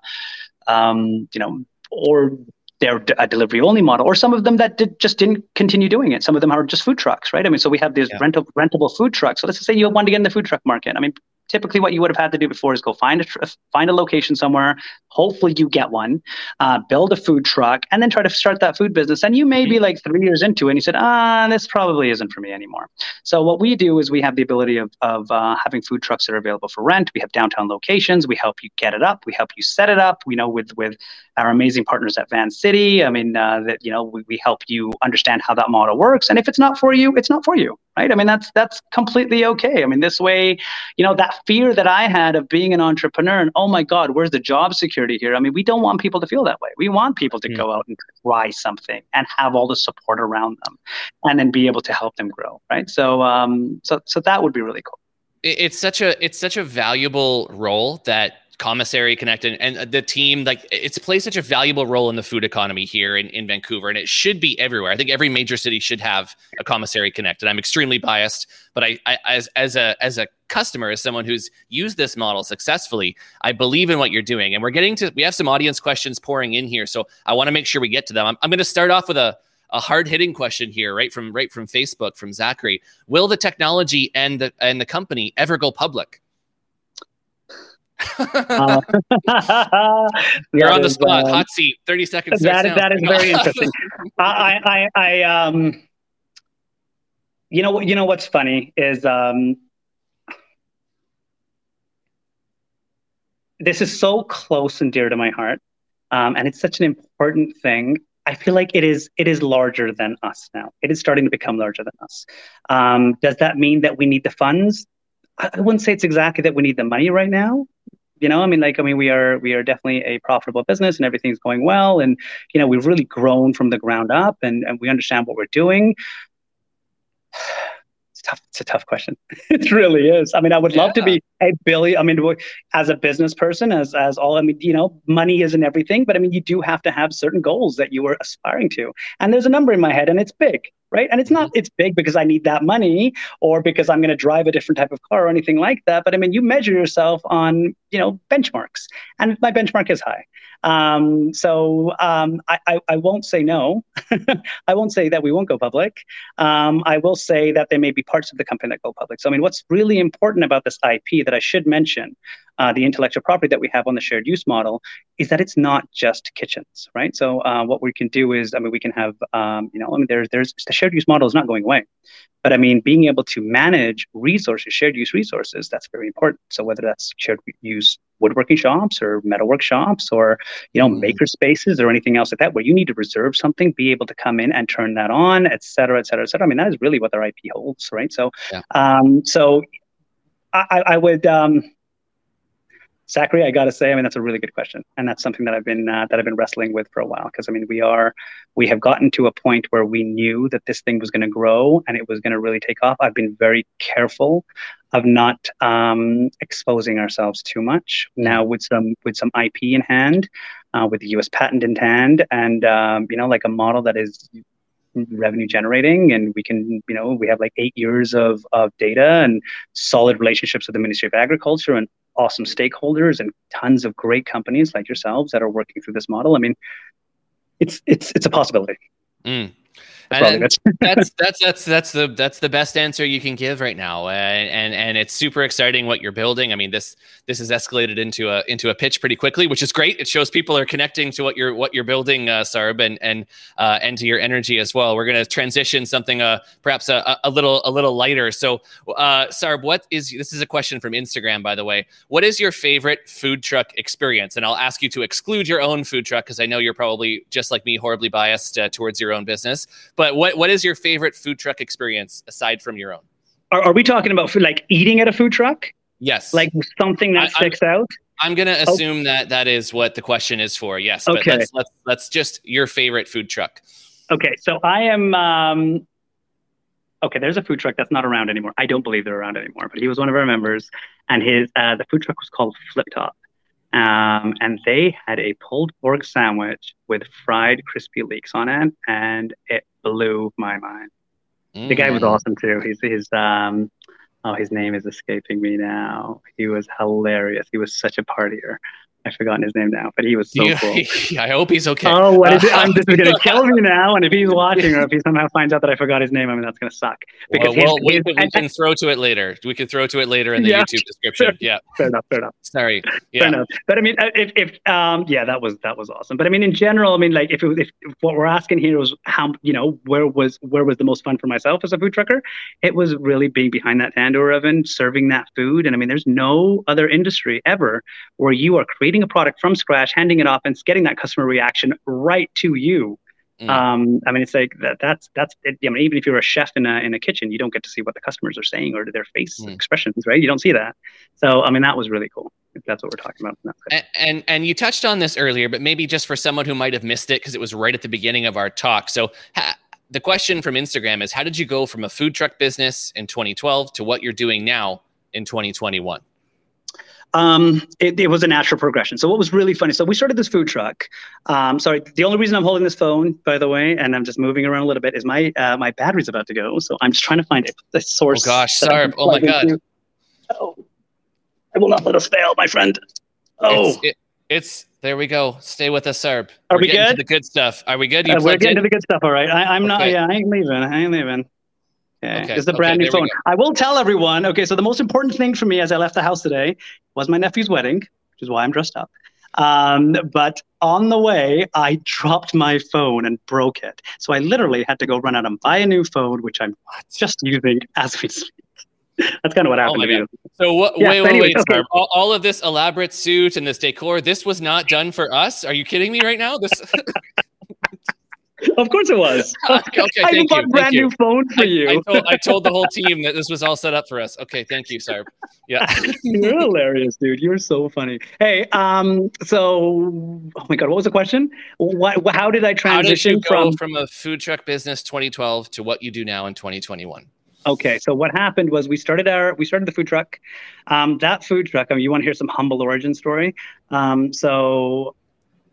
um, you know or they're a delivery only model, or some of them that did, just didn't continue doing it. Some of them are just food trucks, right? I mean, so we have these yeah. rental, rentable food trucks. So let's just say you want to get in the food truck market. I mean, typically what you would have had to do before is go find a tr- find a location somewhere. Hopefully you get one uh, build a food truck and then try to start that food business. And you may be like three years into it and you said ah this probably isn't for me anymore. So what we do is we have the ability of, of uh, having food trucks that are available for rent. We have downtown locations. We help you get it up. We help you set it up. We know with with our amazing partners at Vancity i mean uh, that you know we, we help you understand how that model works. And if it's not for you it's not for you right? I mean that's that's completely okay. I mean this way you know that fear that i had of being an entrepreneur and oh my god where's the job security here? I mean we don't want people to feel that way. We want people to mm. go out and try something and have all the support around them and then be able to help them grow right? So um so so that would be really cool. It's such a it's such a valuable role that commissary connect and, the team like it's plays such a valuable role in the food economy here in, in vancouver and it should be everywhere i think every major city should have a commissary connect and i'm extremely biased but I, I as as a as a customer as someone who's used this model successfully i believe in what you're doing and we're getting to we have some audience questions pouring in here so i want to make sure we get to them i'm, I'm going to start off with a a hard hitting question here, right from right from Facebook from Zachary. Will the technology and the and the company ever go public? Uh, You're on the spot, hot seat, 30 seconds. That is, that is very interesting. I, I, I, um, you know you know, what's funny is, um, this is so close and dear to my heart. Um, and it's such an important thing. I feel like it is it is larger than us now. It is starting to become larger than us. Um, does that mean that we need the funds? I wouldn't say it's exactly that we need the money right now, you know i mean like i mean we are we are definitely a profitable business and everything's going well and you know we've really grown from the ground up and, and we understand what we're doing. It's tough it's a tough question. It really is. I mean i would love to be a billion i mean as a business person as as all i mean you know money isn't everything but i mean you do have to have certain goals that you are aspiring to and there's a number in my head and it's big right? And it's not mm-hmm. it's big because I need that money or because I'm going to drive a different type of car or anything like that. But I mean, you measure yourself on you know benchmarks, and my benchmark is high. Um, so um, I, I, I, won't say no. I won't say that we won't go public. Um, I will say that there may be parts of the company that go public. So I mean, what's really important about this IP that I should mention uh, the intellectual property that we have on the shared use model is that it's not just kitchens, right? So uh, what we can do is, I mean, we can have, um, you know, I mean, there's there's the shared use model is not going away, but I mean, being able to manage resources, shared use resources, that's very important. So whether that's shared use woodworking shops or metalwork shops or you know mm-hmm. maker spaces or anything else like that where you need to reserve something be able to come in and turn that on et cetera et cetera et cetera i mean that is really what their ip holds right so yeah. um so i i would um Zachary, I got to say, I mean, that's a really good question, and that's something that I've been uh, that I've been wrestling with for a while. Because I mean, we are we have gotten to a point where we knew that this thing was going to grow and it was going to really take off. I've been very careful of not um, exposing ourselves too much. Now, with some with some IP in hand, uh, with the U.S. patent in hand, and um, you know, like a model that is revenue generating and we can you know we have like eight years of, of data and solid relationships with the ministry of agriculture and awesome stakeholders and tons of great companies like yourselves that are working through this model. I mean, it's it's it's a possibility. Mm and that's that's that's that's the that's the best answer you can give right now, and, and and it's super exciting what you're building. I mean this this has escalated into a into a pitch pretty quickly, which is great. It shows people are connecting to what you're what you're building, uh, Sarb, and and uh, and to your energy as well. We're going to transition something uh, perhaps a, a little a little lighter. So, uh, Sarb, what is this is a question from Instagram, by the way. What is your favorite food truck experience? And I'll ask you to exclude your own food truck because I know you're probably just like me, horribly biased uh, towards your own business. But but what what is your favorite food truck experience aside from your own? Are, are we talking about food, like eating at a food truck? Yes. Like something that I, sticks I'm, out. I'm gonna oh. assume oh. that that is what the question is for. Yes. Okay. But let's, let's let's just your favorite food truck. Okay, so I am. Um, okay, there's a food truck that's not around anymore. I don't believe they're around anymore, but he was one of our members, and his uh, the food truck was called Flip Top. Um, and they had a pulled pork sandwich with fried crispy leeks on it, and it blew my mind. Mm. The guy was mm. awesome too. He's he's um, Oh, his name is escaping me now. He was hilarious. He was such a partier. I've forgotten his name now, but he was so Yeah, cool. I hope he's okay. Oh, what is it? I'm just going to kill me now. And if he's watching or if he somehow finds out that I forgot his name, I mean, that's going to suck. Well, his- well, we, his- can, we and- can throw to it later. We can throw to it later in the Yeah. YouTube description. Yeah. fair enough, fair enough. Sorry. Fair enough. But I mean, uh, if, if um, yeah, that was that was awesome. But I mean, in general, I mean, like, if, it if if what we're asking here was how, you know, where was where was the most fun for myself as a food trucker? It was really being behind that tandoor oven, serving that food. And I mean, there's no other industry ever where you are creating a product from scratch, handing it off, and getting that customer reaction right to you. Mm. Um, I mean, it's like that. That's that's. It, I mean, even if you're a chef in a in a kitchen, you don't get to see what the customers are saying or their face Mm. expressions, right? You don't see that. So, I mean, that was really cool. If that's what we're talking about. And, and and you touched on this earlier, but maybe just for someone who might have missed it because it was right at the beginning of our talk. So ha- the question from Instagram is, how did you go from a food truck business in 2012 to what you're doing now in 2021? Um, it, it was a natural progression. So what was really funny? So we started this food truck. Um, sorry, the only reason I'm holding this phone, by the way, and I'm just moving around a little bit, is my uh, my battery's about to go. So I'm just trying to find a, a source. Oh, gosh, that I can Sarb. Oh, my God. into. Oh, I will not let us fail, my friend. Oh, It's, it, it's there. We go. Stay with us, Sarb. Are We're we good? the good stuff. Are we good? You uh, we're getting in? to the good stuff. All right. I, I'm not. Yeah, I ain't leaving. I ain't leaving. Okay. Okay, It's a okay, brand new phone. I will tell everyone. Okay. So the most important thing for me as I left the house today was my nephew's wedding, which is why I'm dressed up. Um, but on the way, I dropped my phone and broke it. So I literally had to go run out and buy a new phone, which I'm just using as we speak. That's kind of what happened my to me. So what? Yeah, wait, wait, anyway, wait, okay. Sarb. All, all of this elaborate suit and this decor. This was not done for us. Are you kidding me right now? This. Of course it was. Okay, I even bought a brand you. new phone for I, you. I, told, I told the whole team that this was all set up for us. Okay, thank you, Sarb. Yeah. You're hilarious, dude. You're so funny. Hey, um, so oh my god, what was the question? What? How did I did transition you go from? from a food truck business 2012 to what you do now in 2021? Okay, so what happened was we started our we started the food truck. Um, that food truck. I mean, you want to hear some humble origin story? Um, so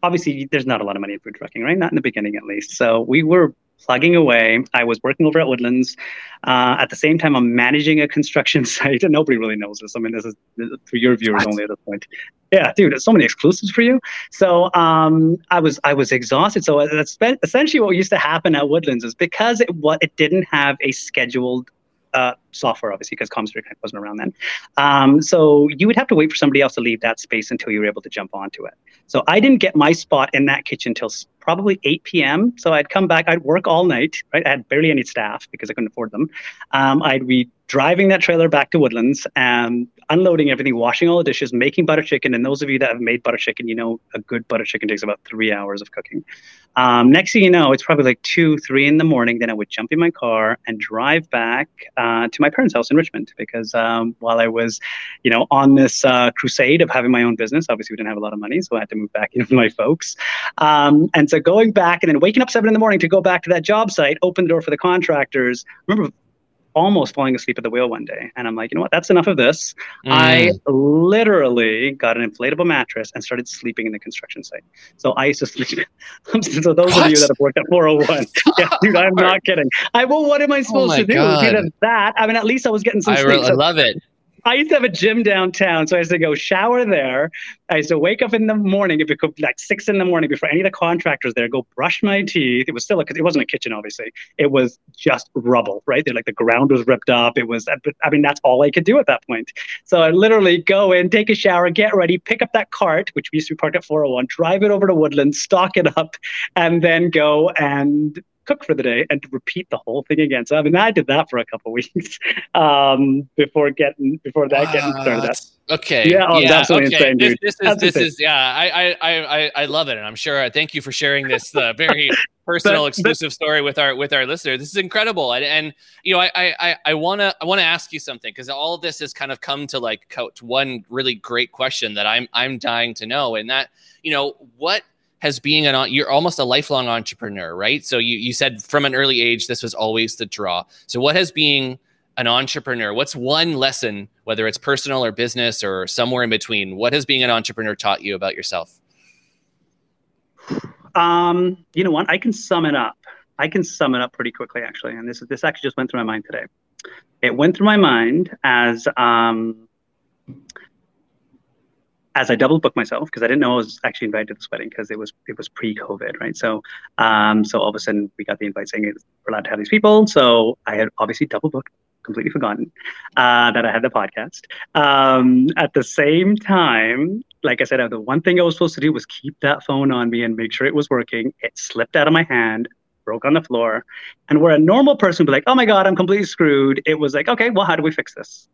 obviously, there's not a lot of money in food trucking, right? Not in the beginning, at least. So we were plugging away. I was working over at Woodlands. Uh, at the same time, I'm managing a construction site, and nobody really knows this. I mean, this is for your viewers only at this point. Yeah, dude, there's so many exclusives for you. So um, I was I was exhausted. So that's essentially what used to happen at Woodlands is because it what it didn't have a scheduled uh, software, obviously, because Comstrike wasn't around then. Um, so you would have to wait for somebody else to leave that space until you were able to jump onto it. So I didn't get my spot in that kitchen s- probably 8 p.m. So I'd come back, I'd work all night, right? I had barely any staff because I couldn't afford them. Um, I'd be driving that trailer back to Woodlands and unloading everything, washing all the dishes, making butter chicken. And those of you that have made butter chicken, you know a good butter chicken takes about three hours of cooking. Um, next thing you know, it's probably like two, three in the morning. Then I would jump in my car and drive back uh, to my parents' house in Richmond because um, while I was, you know, on this uh, crusade of having my own business, obviously we didn't have a lot of money, so I had to move back in with my folks. Um, and so going back and then waking up seven in the morning to go back to that job site, open the door for the contractors. Remember almost falling asleep at the wheel one day, and I'm like, you know what? That's enough of this. I mm. literally got an inflatable mattress and started sleeping in the construction site. So I used to sleep. so those of you that have worked at 401, yeah, dude, I'm not kidding. I well, what am I oh supposed my to do? Either that. I mean, at least I was getting some I, sleep. re- I So love it. I used to have a gym downtown, so I used to go shower there. I used to wake up in the morning, if it could, be like six in the morning, before any of the contractors there, go brush my teeth. It was still, a, it wasn't a kitchen, obviously. It was just rubble, right? They're like the ground was ripped up. It was, I mean, that's all I could do at that point. So I literally go in, take a shower, get ready, pick up that cart, which we used to be parked at 401, drive it over to Woodland, stock it up, and then go and cook for the day and repeat the whole thing again. So I mean, I did that for a couple weeks um, before getting before that getting started. Okay. Yeah, oh, absolutely okay. insane, this, dude. This is That's this insane. is yeah. I I I I- love it, and I'm sure. uh, Thank you for sharing this uh, very personal, but- exclusive story with our with our listener. This is incredible, and, and you know, I I I- wanna I wanna ask you something because all of this has kind of come to like co- to one really great question that I'm I'm dying to know, and that you know what has being an you're almost a lifelong entrepreneur, right? So you you said from an early age this was always the draw. So what has being an entrepreneur? What's one lesson, whether it's personal or business or somewhere in between? What has being an entrepreneur taught you about yourself? Um, you know what? I can sum it up. I can sum it up pretty quickly, actually. And this this actually just went through my mind today. it went through my mind as um, as I double booked myself because I didn't know I was actually invited to this wedding because it was it was pre-COVID, right? So um, so all of a sudden we got the invite saying we're allowed to have these people. So I had obviously double booked, completely forgotten uh, that I had the podcast. Um, at the same time, like I said, the one thing I was supposed to do was keep that phone on me and make sure it was working. It slipped out of my hand, broke on the floor, and where a normal person would be like, "Oh my god, I'm completely screwed," it was like, "Okay, well, how do we fix this?"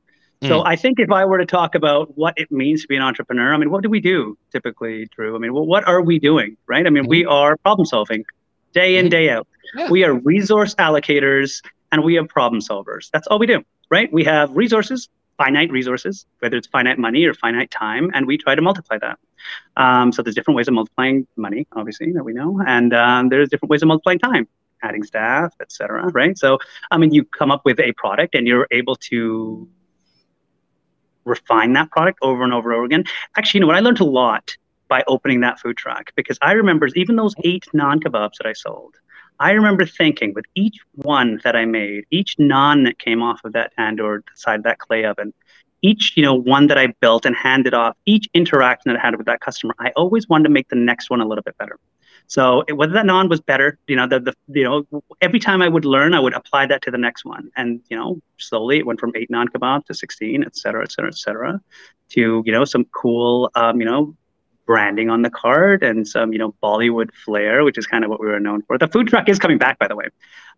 So mm. I think if I were to talk about what it means to be an entrepreneur, I mean, what do we do typically, Drew? I mean, well, what are we doing, right? I mean, mm. we are problem solving day in, mm. day out. Yeah. We are resource allocators and we are problem solvers. That's all we do, right? We have resources, finite resources, whether it's finite money or finite time, and we try to multiply that. Um, so there's different ways of multiplying money, obviously, that we know, and um, there's different ways of multiplying time adding staff, etc. Right. So, I mean, you come up with a product and you're able to refine that product over and over and over again. Actually, you know what? I learned a lot by opening that food truck because I remember even those eight naan kebabs that I sold. I remember thinking with each one that I made, each naan that came off of that tandoor side of that clay oven, each you know one that I built and handed off, each interaction that I had with that customer, I always wanted to make the next one a little bit better. So whether that naan was better, you know, the, the you know every time I would learn, I would apply that to the next one, and you know, slowly it went from eight naan kebab to sixteen, et cetera, et cetera, et cetera, to you know some cool, um, you know, branding on the card and some, you know, Bollywood flair, which is kind of what we were known for. The food truck is coming back, by the way.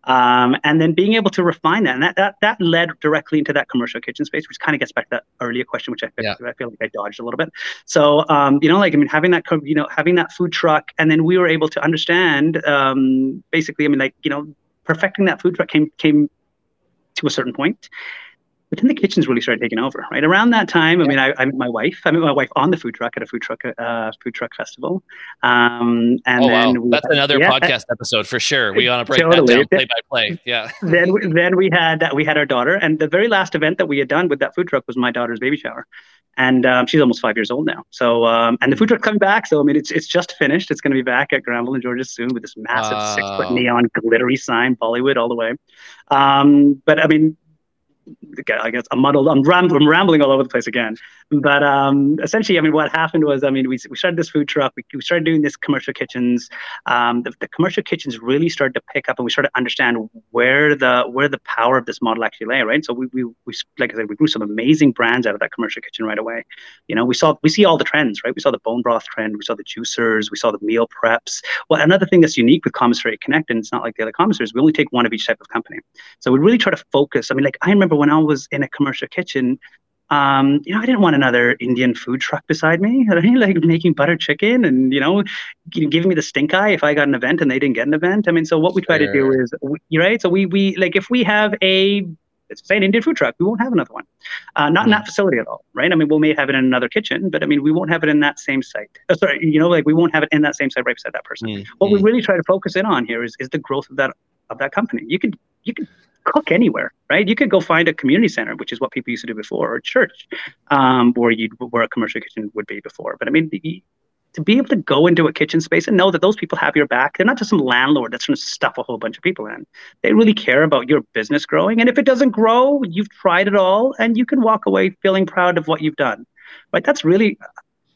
Um, and then being able to refine that. And that, that, that led directly into that commercial kitchen space, which kind of gets back to that earlier question, which I, yeah. I feel like I dodged a little bit. So, um, you know, like, I mean, having that, you know, having that food truck, and then we were able to understand, um, basically, I mean, like, you know, perfecting that food truck came, came to a certain point but then the kitchens really started taking over, right? Around that time, I mean, I, I met my wife. I met my wife on the food truck at a food truck uh, food truck festival. Um, and oh, then wow. that's had, another yeah, podcast episode for sure. We want to break totally. that down play by play. Yeah. then then we had we had our daughter, and the very last event that we had done with that food truck was my daughter's baby shower, and um, she's almost five years old now. So um, and the food truck's coming back. So I mean, it's it's just finished. It's going to be back at Granville and Georgia soon with this massive six foot neon glittery sign, Bollywood all the way. Um, but I mean I guess I'm muddled. I'm, rambling, I'm rambling all over the place again. But um, essentially, I mean, what happened was, I mean, we, we started this food truck. We, we started doing this commercial kitchens. Um, the, the, commercial kitchens really started to pick up, and we started to understand where the where the power of this model actually lay. Right. So we, we, we like I said, we grew some amazing brands out of that commercial kitchen right away. You know, we saw we see all the trends. Right. We saw the bone broth trend. We saw the juicers. We saw the meal preps. Well, another thing that's unique with Commissary Connect, and it's not like the other commissaries, we only take one of each type of company. So we really try to focus. I mean, like I remember when I was in a commercial kitchen, um, you know, I didn't want another Indian food truck beside me, right? like making butter chicken and, you know, giving me the stink eye if I got an event and they didn't get an event. I mean, so what we try sure. to do is, right? So we, we like, if we have a, say an Indian food truck, we won't have another one. Uh, not mm in that facility at all, right? I mean, we may have it in another kitchen, but I mean, we won't have it in that same site. Oh, sorry, you know, like we won't have it in that same site right beside that person. mm What we really try to focus in on here is, is the growth of that, of that company. You could, you could cook anywhere, right? You could go find a community center, which is what people used to do before, or a church, um, where you where a commercial kitchen would be before. But I mean, the, to be able to go into a kitchen space and know that those people have your back, they're not just some landlord that's going to stuff a whole bunch of people in. They really care about your business growing, and if it doesn't grow, you've tried it all, and you can walk away feeling proud of what you've done. Right? That's really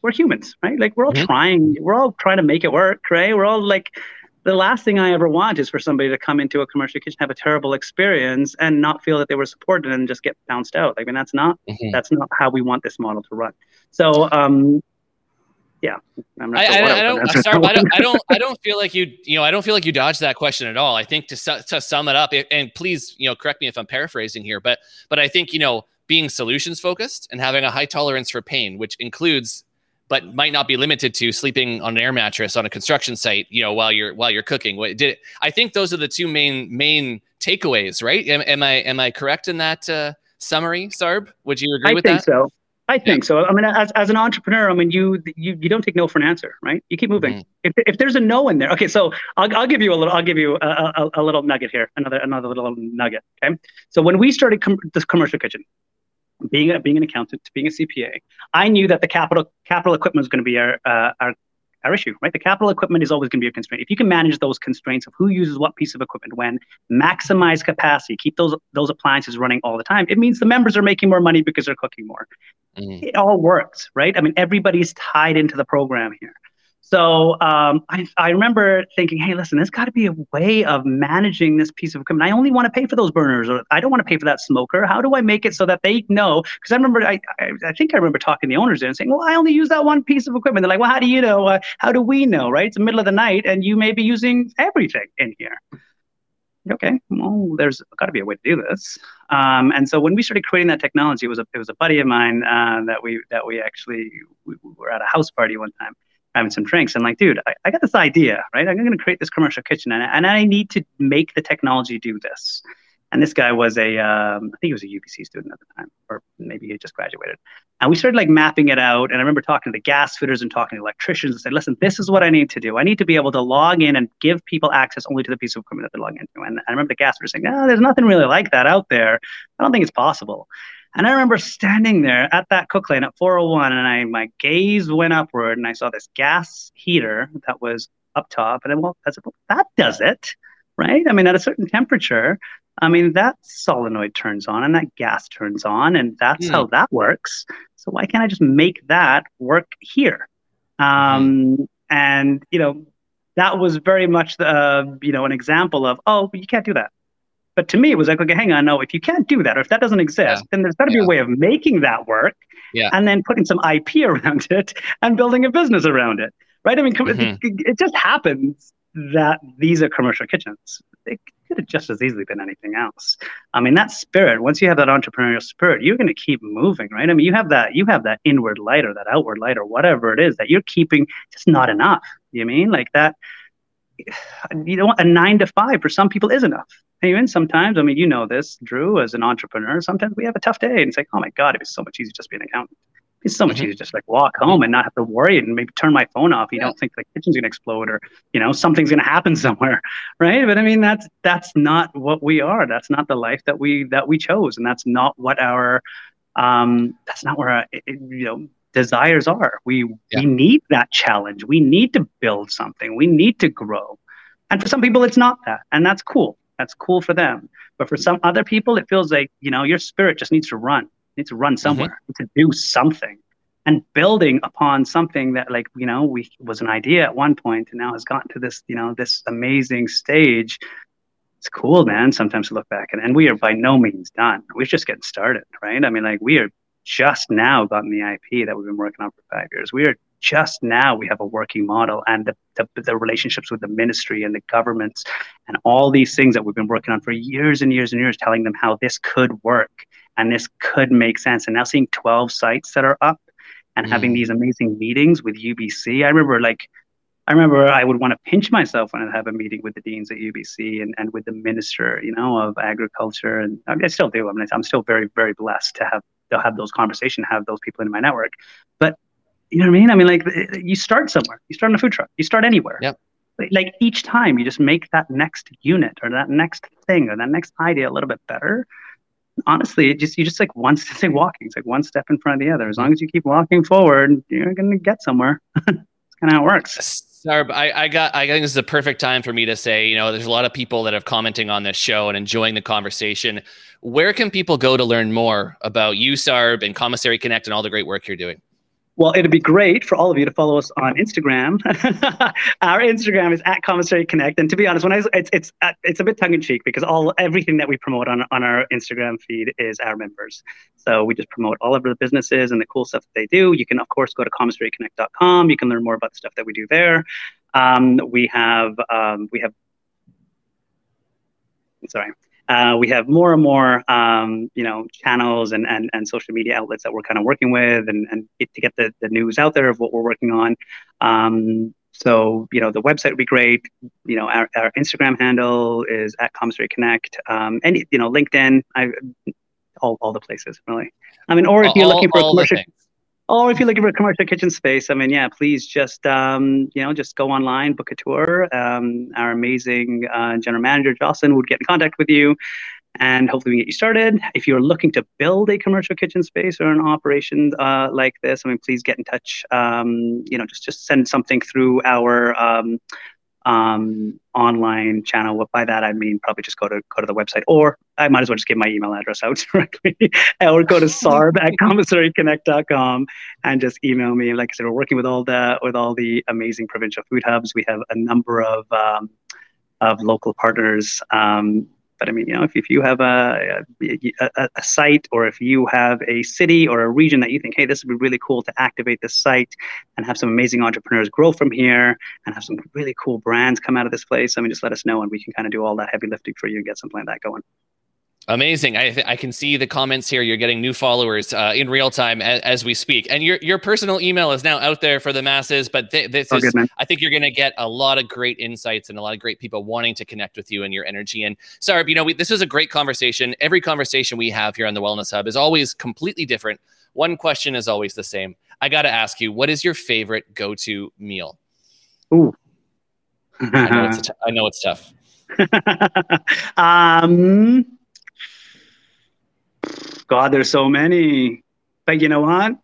we're humans, right? Like we're all mm-hmm. trying, we're all trying to make it work, right? We're all like the last thing I ever want is for somebody to come into a commercial kitchen, have a terrible experience, and not feel that they were supported and just get bounced out. I mean, that's not mm-hmm. that's not how we want this model to run. So, um, yeah, I'm not I, sure I, I, don't, sorry, I, don't, I don't, I don't feel like you, you know, I don't feel like you dodged that question at all. I think to to sum it up, and please, you know, correct me if I'm paraphrasing here, but but I think you know, being solutions focused and having a high tolerance for pain, which includes but might not be limited to sleeping on an air mattress on a construction site, you know, while you're while you're cooking. What did I think those are the two main main takeaways, right? Am, am I am I correct in that uh, summary, Sarb? Would you agree I with that? I think so. I think so. I mean, as, as an entrepreneur, I mean, you, you you don't take no for an answer, right? You keep moving. Mm. If, if there's a no in there, okay. So I'll, I'll give you a little. I'll give you a, a, a little nugget here. Another another little nugget. Okay. So when we started com- this commercial kitchen, being a, being an accountant, to being a CPA, I knew that the capital capital equipment was going to be our uh, our our issue, right? The capital equipment is always going to be a constraint. If you can manage those constraints of who uses what piece of equipment when, maximize capacity, keep those those appliances running all the time, it means the members are making more money because they're cooking more. Mm. It all works, right? I mean, everybody's tied into the program here. So um, I, I remember thinking, hey, listen, there's got to be a way of managing this piece of equipment. I only want to pay for those burners, or I don't want to pay for that smoker. How do I make it so that they know? Because I remember, I, I, I, think I remember talking to the owners there and saying, well, I only use that one piece of equipment. They're like, well, how do you know? Uh, how do we know, right? It's the middle of the night, and you may be using everything in here. Okay, well, there's got to be a way to do this. Um, and so when we started creating that technology, it was a it was a buddy of mine uh, that we that we actually we were at a house party one time having some drinks. I'm like, dude, I, I got this idea, right? I'm going to create this commercial kitchen, and, and I need to make the technology do this. And this guy was a, um, I think he was a UBC student at the time, or maybe he just graduated. And we started like mapping it out. And I remember talking to the gas fitters and talking to electricians and said, listen, this is what I need to do. I need to be able to log in and give people access only to the piece of equipment that they're logging into. And I remember the gas fitters saying, no, there's nothing really like that out there. I don't think it's possible. And I remember standing there at that cook lane at 401, and I my gaze went upward, and I saw this gas heater that was up top, and I well, that does it, right? I mean, at a certain temperature, I mean that solenoid turns on and that gas turns on, and that's how that works. So why can't I just make that work here? Um. And you know, that was very much the uh, you know an example of oh, you can't do that but to me, it was like, okay, hang on, no, if you can't do that, or if that doesn't exist, yeah. then there's got to yeah. be a way of making that work, yeah. and then putting some IP around it and building a business around it, right? I mean, mm-hmm. it, just happens that these are commercial kitchens. It could have just as easily been anything else. I mean, that spirit. Once you have that entrepreneurial spirit, you're going to keep moving, right? I mean, you have that, you have that inward light or that outward light or whatever it is that you're keeping. Just not enough. You mean like that? You know, a nine to five for some people is enough even sometimes, I mean, you know this, Drew, as an entrepreneur, sometimes we have a tough day and it's like, oh my God, it'd be so much easier just be an accountant. It's so much mm-hmm. easier just like walk home and not have to worry and maybe turn my phone off. You yeah. don't think the kitchen's gonna explode or, you know, something's gonna happen somewhere. Right. But I mean that's that's not what we are. That's not the life that we that we chose. And that's not what our um that's not where our, you know desires are. We yeah. we need that challenge. We need to build something. We need to grow. And for some people it's not that. And that's cool that's cool for them. But for some other people, it feels like, you know, your spirit just needs to run, needs to run mm-hmm. somewhere, mm-hmm. to do something. And building upon something that, like, you know, we was an idea at one point and now has gotten to this, you know, this amazing stage. It's cool, man, sometimes to look back. And, and we are by no means done. We're just getting started, right? I mean, like, we are just now gotten the IP that we've been working on for five years. We are just now we have a working model and the, the, the, relationships with the ministry and the governments and all these things that we've been working on for years and years and years telling them how this could work and this could make sense. And now seeing 12 sites that are up and mm. having these amazing meetings with ubc i remember like i remember i would want to pinch myself when I'd have a meeting with the deans at ubc and, and with the minister you know of agriculture. And i, mean, I still do. I mean, i'm still very very blessed to have to have those conversations have those people in my network. But you know what I mean? I mean, like you start somewhere. You start in a food truck. You start anywhere. Yep. Like each time, you just make that next unit or that next thing or that next idea a little bit better. Honestly, it just you just like one say walking. It's like one step in front of the other. As long as you keep walking forward, you're gonna get somewhere. It's kind of how it works. Sarb, I, I got. I think this is a perfect time for me to say, you know, there's a lot of people that are commenting on this show and enjoying the conversation. Where can people go to learn more about you, Sarb, and Commissary Connect and all the great work you're doing? Well, it'd be great for all of you to follow us on Instagram. Our Instagram is at Commissary Connect, and to be honest, when I it's it's uh, it's a bit tongue in cheek because all everything that we promote on on our Instagram feed is our members. So we just promote all of the businesses and the cool stuff that they do. You can of course go to commissaryconnect.com. You can learn more about the stuff that we do there. Um, we have um, we have sorry uh, we have more and more, um, you know, channels and, and, and social media outlets that we're kind of working with and, and to get the, the news out there of what we're working on. Um, so, you know, the website would be great. You know, our, our Instagram handle is at Commissary Connect. Um, and, you know, LinkedIn, I, all, all the places, really. I mean, or if you're looking for a commercial, or if you're looking for a commercial kitchen space, I mean, yeah, please just um, you know just go online, book a tour. Um, our amazing uh, general manager Jocelyn would get in contact with you, and hopefully we can get you started. If you're looking to build a commercial kitchen space or an operation uh, like this, I mean, please get in touch. Um, you know, just just send something through our um, um, online channel. By that I mean probably just go to go to the website, or I might as well just give my email address out directly, or go to sarb at commissaryconnect.com and just email me. Like I said, we're working with all the with all the amazing provincial food hubs. We have a number of um, of local partners. Um, but I mean, you know, if, if you have a, a, a, site or if you have a city or a region that you think, hey, this would be really cool to activate this site and have some amazing entrepreneurs grow from here and have some really cool brands come out of this place, I mean, just let us know and we can kind of do all that heavy lifting for you and get something like that going. Amazing. I, th- I can see the comments here. You're getting new followers uh, in real time as, as, we speak. And your, your personal email is now out there for the masses. But th- this oh, is, good, I think you're going to get a lot of great insights and a lot of great people wanting to connect with you and your energy. And Sarb, you know, we, this is a great conversation. Every conversation we have here on the Wellness Hub is always completely different. One question is always the same. I got to ask you, what is your favorite go to meal? Ooh. I, know it's t- I know it's tough. um, God, there's so many. But you know what?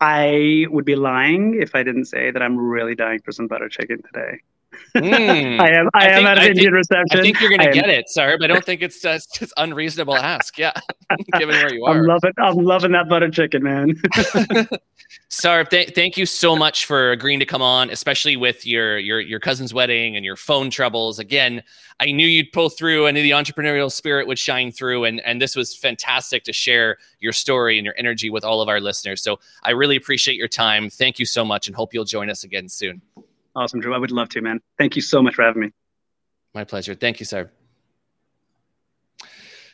I would be lying if I didn't say that I'm really dying for some butter chicken today. Mm. I am. I, I am think, at Indian think, reception. I think you're going to get it, sir. But I don't think it's just it's unreasonable ask. Yeah, given where you are. I'm loving. I'm loving that butter chicken, man. Sarb, th- thank you so much for agreeing to come on, especially with your your your cousin's wedding and your phone troubles. Again, I knew you'd pull through. I knew the entrepreneurial spirit would shine through, and and this was fantastic to share your story and your energy with all of our listeners. So I really appreciate your time. Thank you so much, and hope you'll join us again soon. Awesome, Drew. I would love to, man. Thank you so much for having me. My pleasure. Thank you, sir.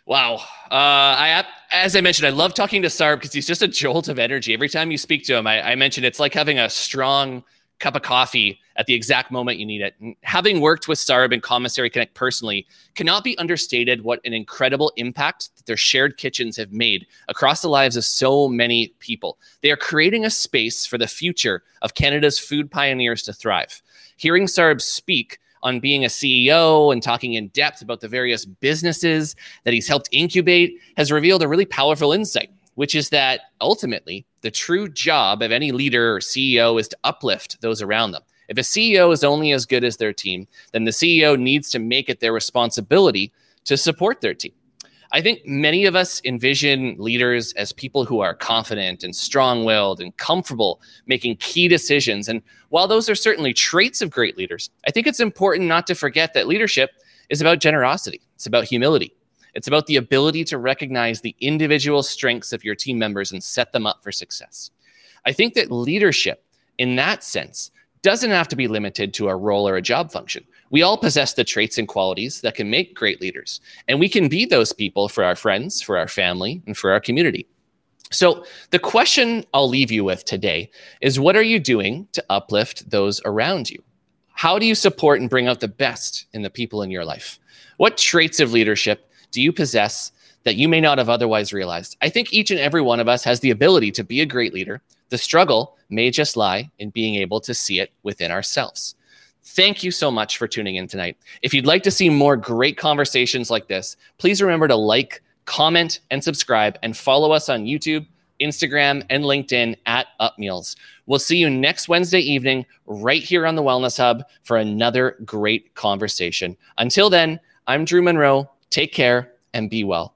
Wow. Uh, I, as I mentioned, I love talking to Sarb because he's just a jolt of energy. Every time you speak to him, I, I mentioned it's like having a strong cup of coffee at the exact moment you need it. And having worked with Sarb and Commissary Connect personally, cannot be understated what an incredible impact that their shared kitchens have made across the lives of so many people. They are creating a space for the future of Canada's food pioneers to thrive. Hearing Sarb speak on being a CEO and talking in depth about the various businesses that he's helped incubate has revealed a really powerful insight, which is that ultimately the true job of any leader or CEO is to uplift those around them. If a CEO is only as good as their team, then the CEO needs to make it their responsibility to support their team. I think many of us envision leaders as people who are confident and strong willed and comfortable making key decisions. And while those are certainly traits of great leaders, I think it's important not to forget that leadership is about generosity, it's about humility, it's about the ability to recognize the individual strengths of your team members and set them up for success. I think that leadership, in that sense, doesn't have to be limited to a role or a job function. We all possess the traits and qualities that can make great leaders, and we can be those people for our friends, for our family, and for our community. So, the question I'll leave you with today is what are you doing to uplift those around you? How do you support and bring out the best in the people in your life? What traits of leadership do you possess that you may not have otherwise realized? I think each and every one of us has the ability to be a great leader. The struggle may just lie in being able to see it within ourselves. Thank you so much for tuning in tonight. If you'd like to see more great conversations like this, please remember to like, comment, and subscribe, and follow us on YouTube, Instagram, and LinkedIn at UpMeals. We'll see you next Wednesday evening right here on the Wellness Hub for another great conversation. Until then, I'm Drew Munro. Take care and be well.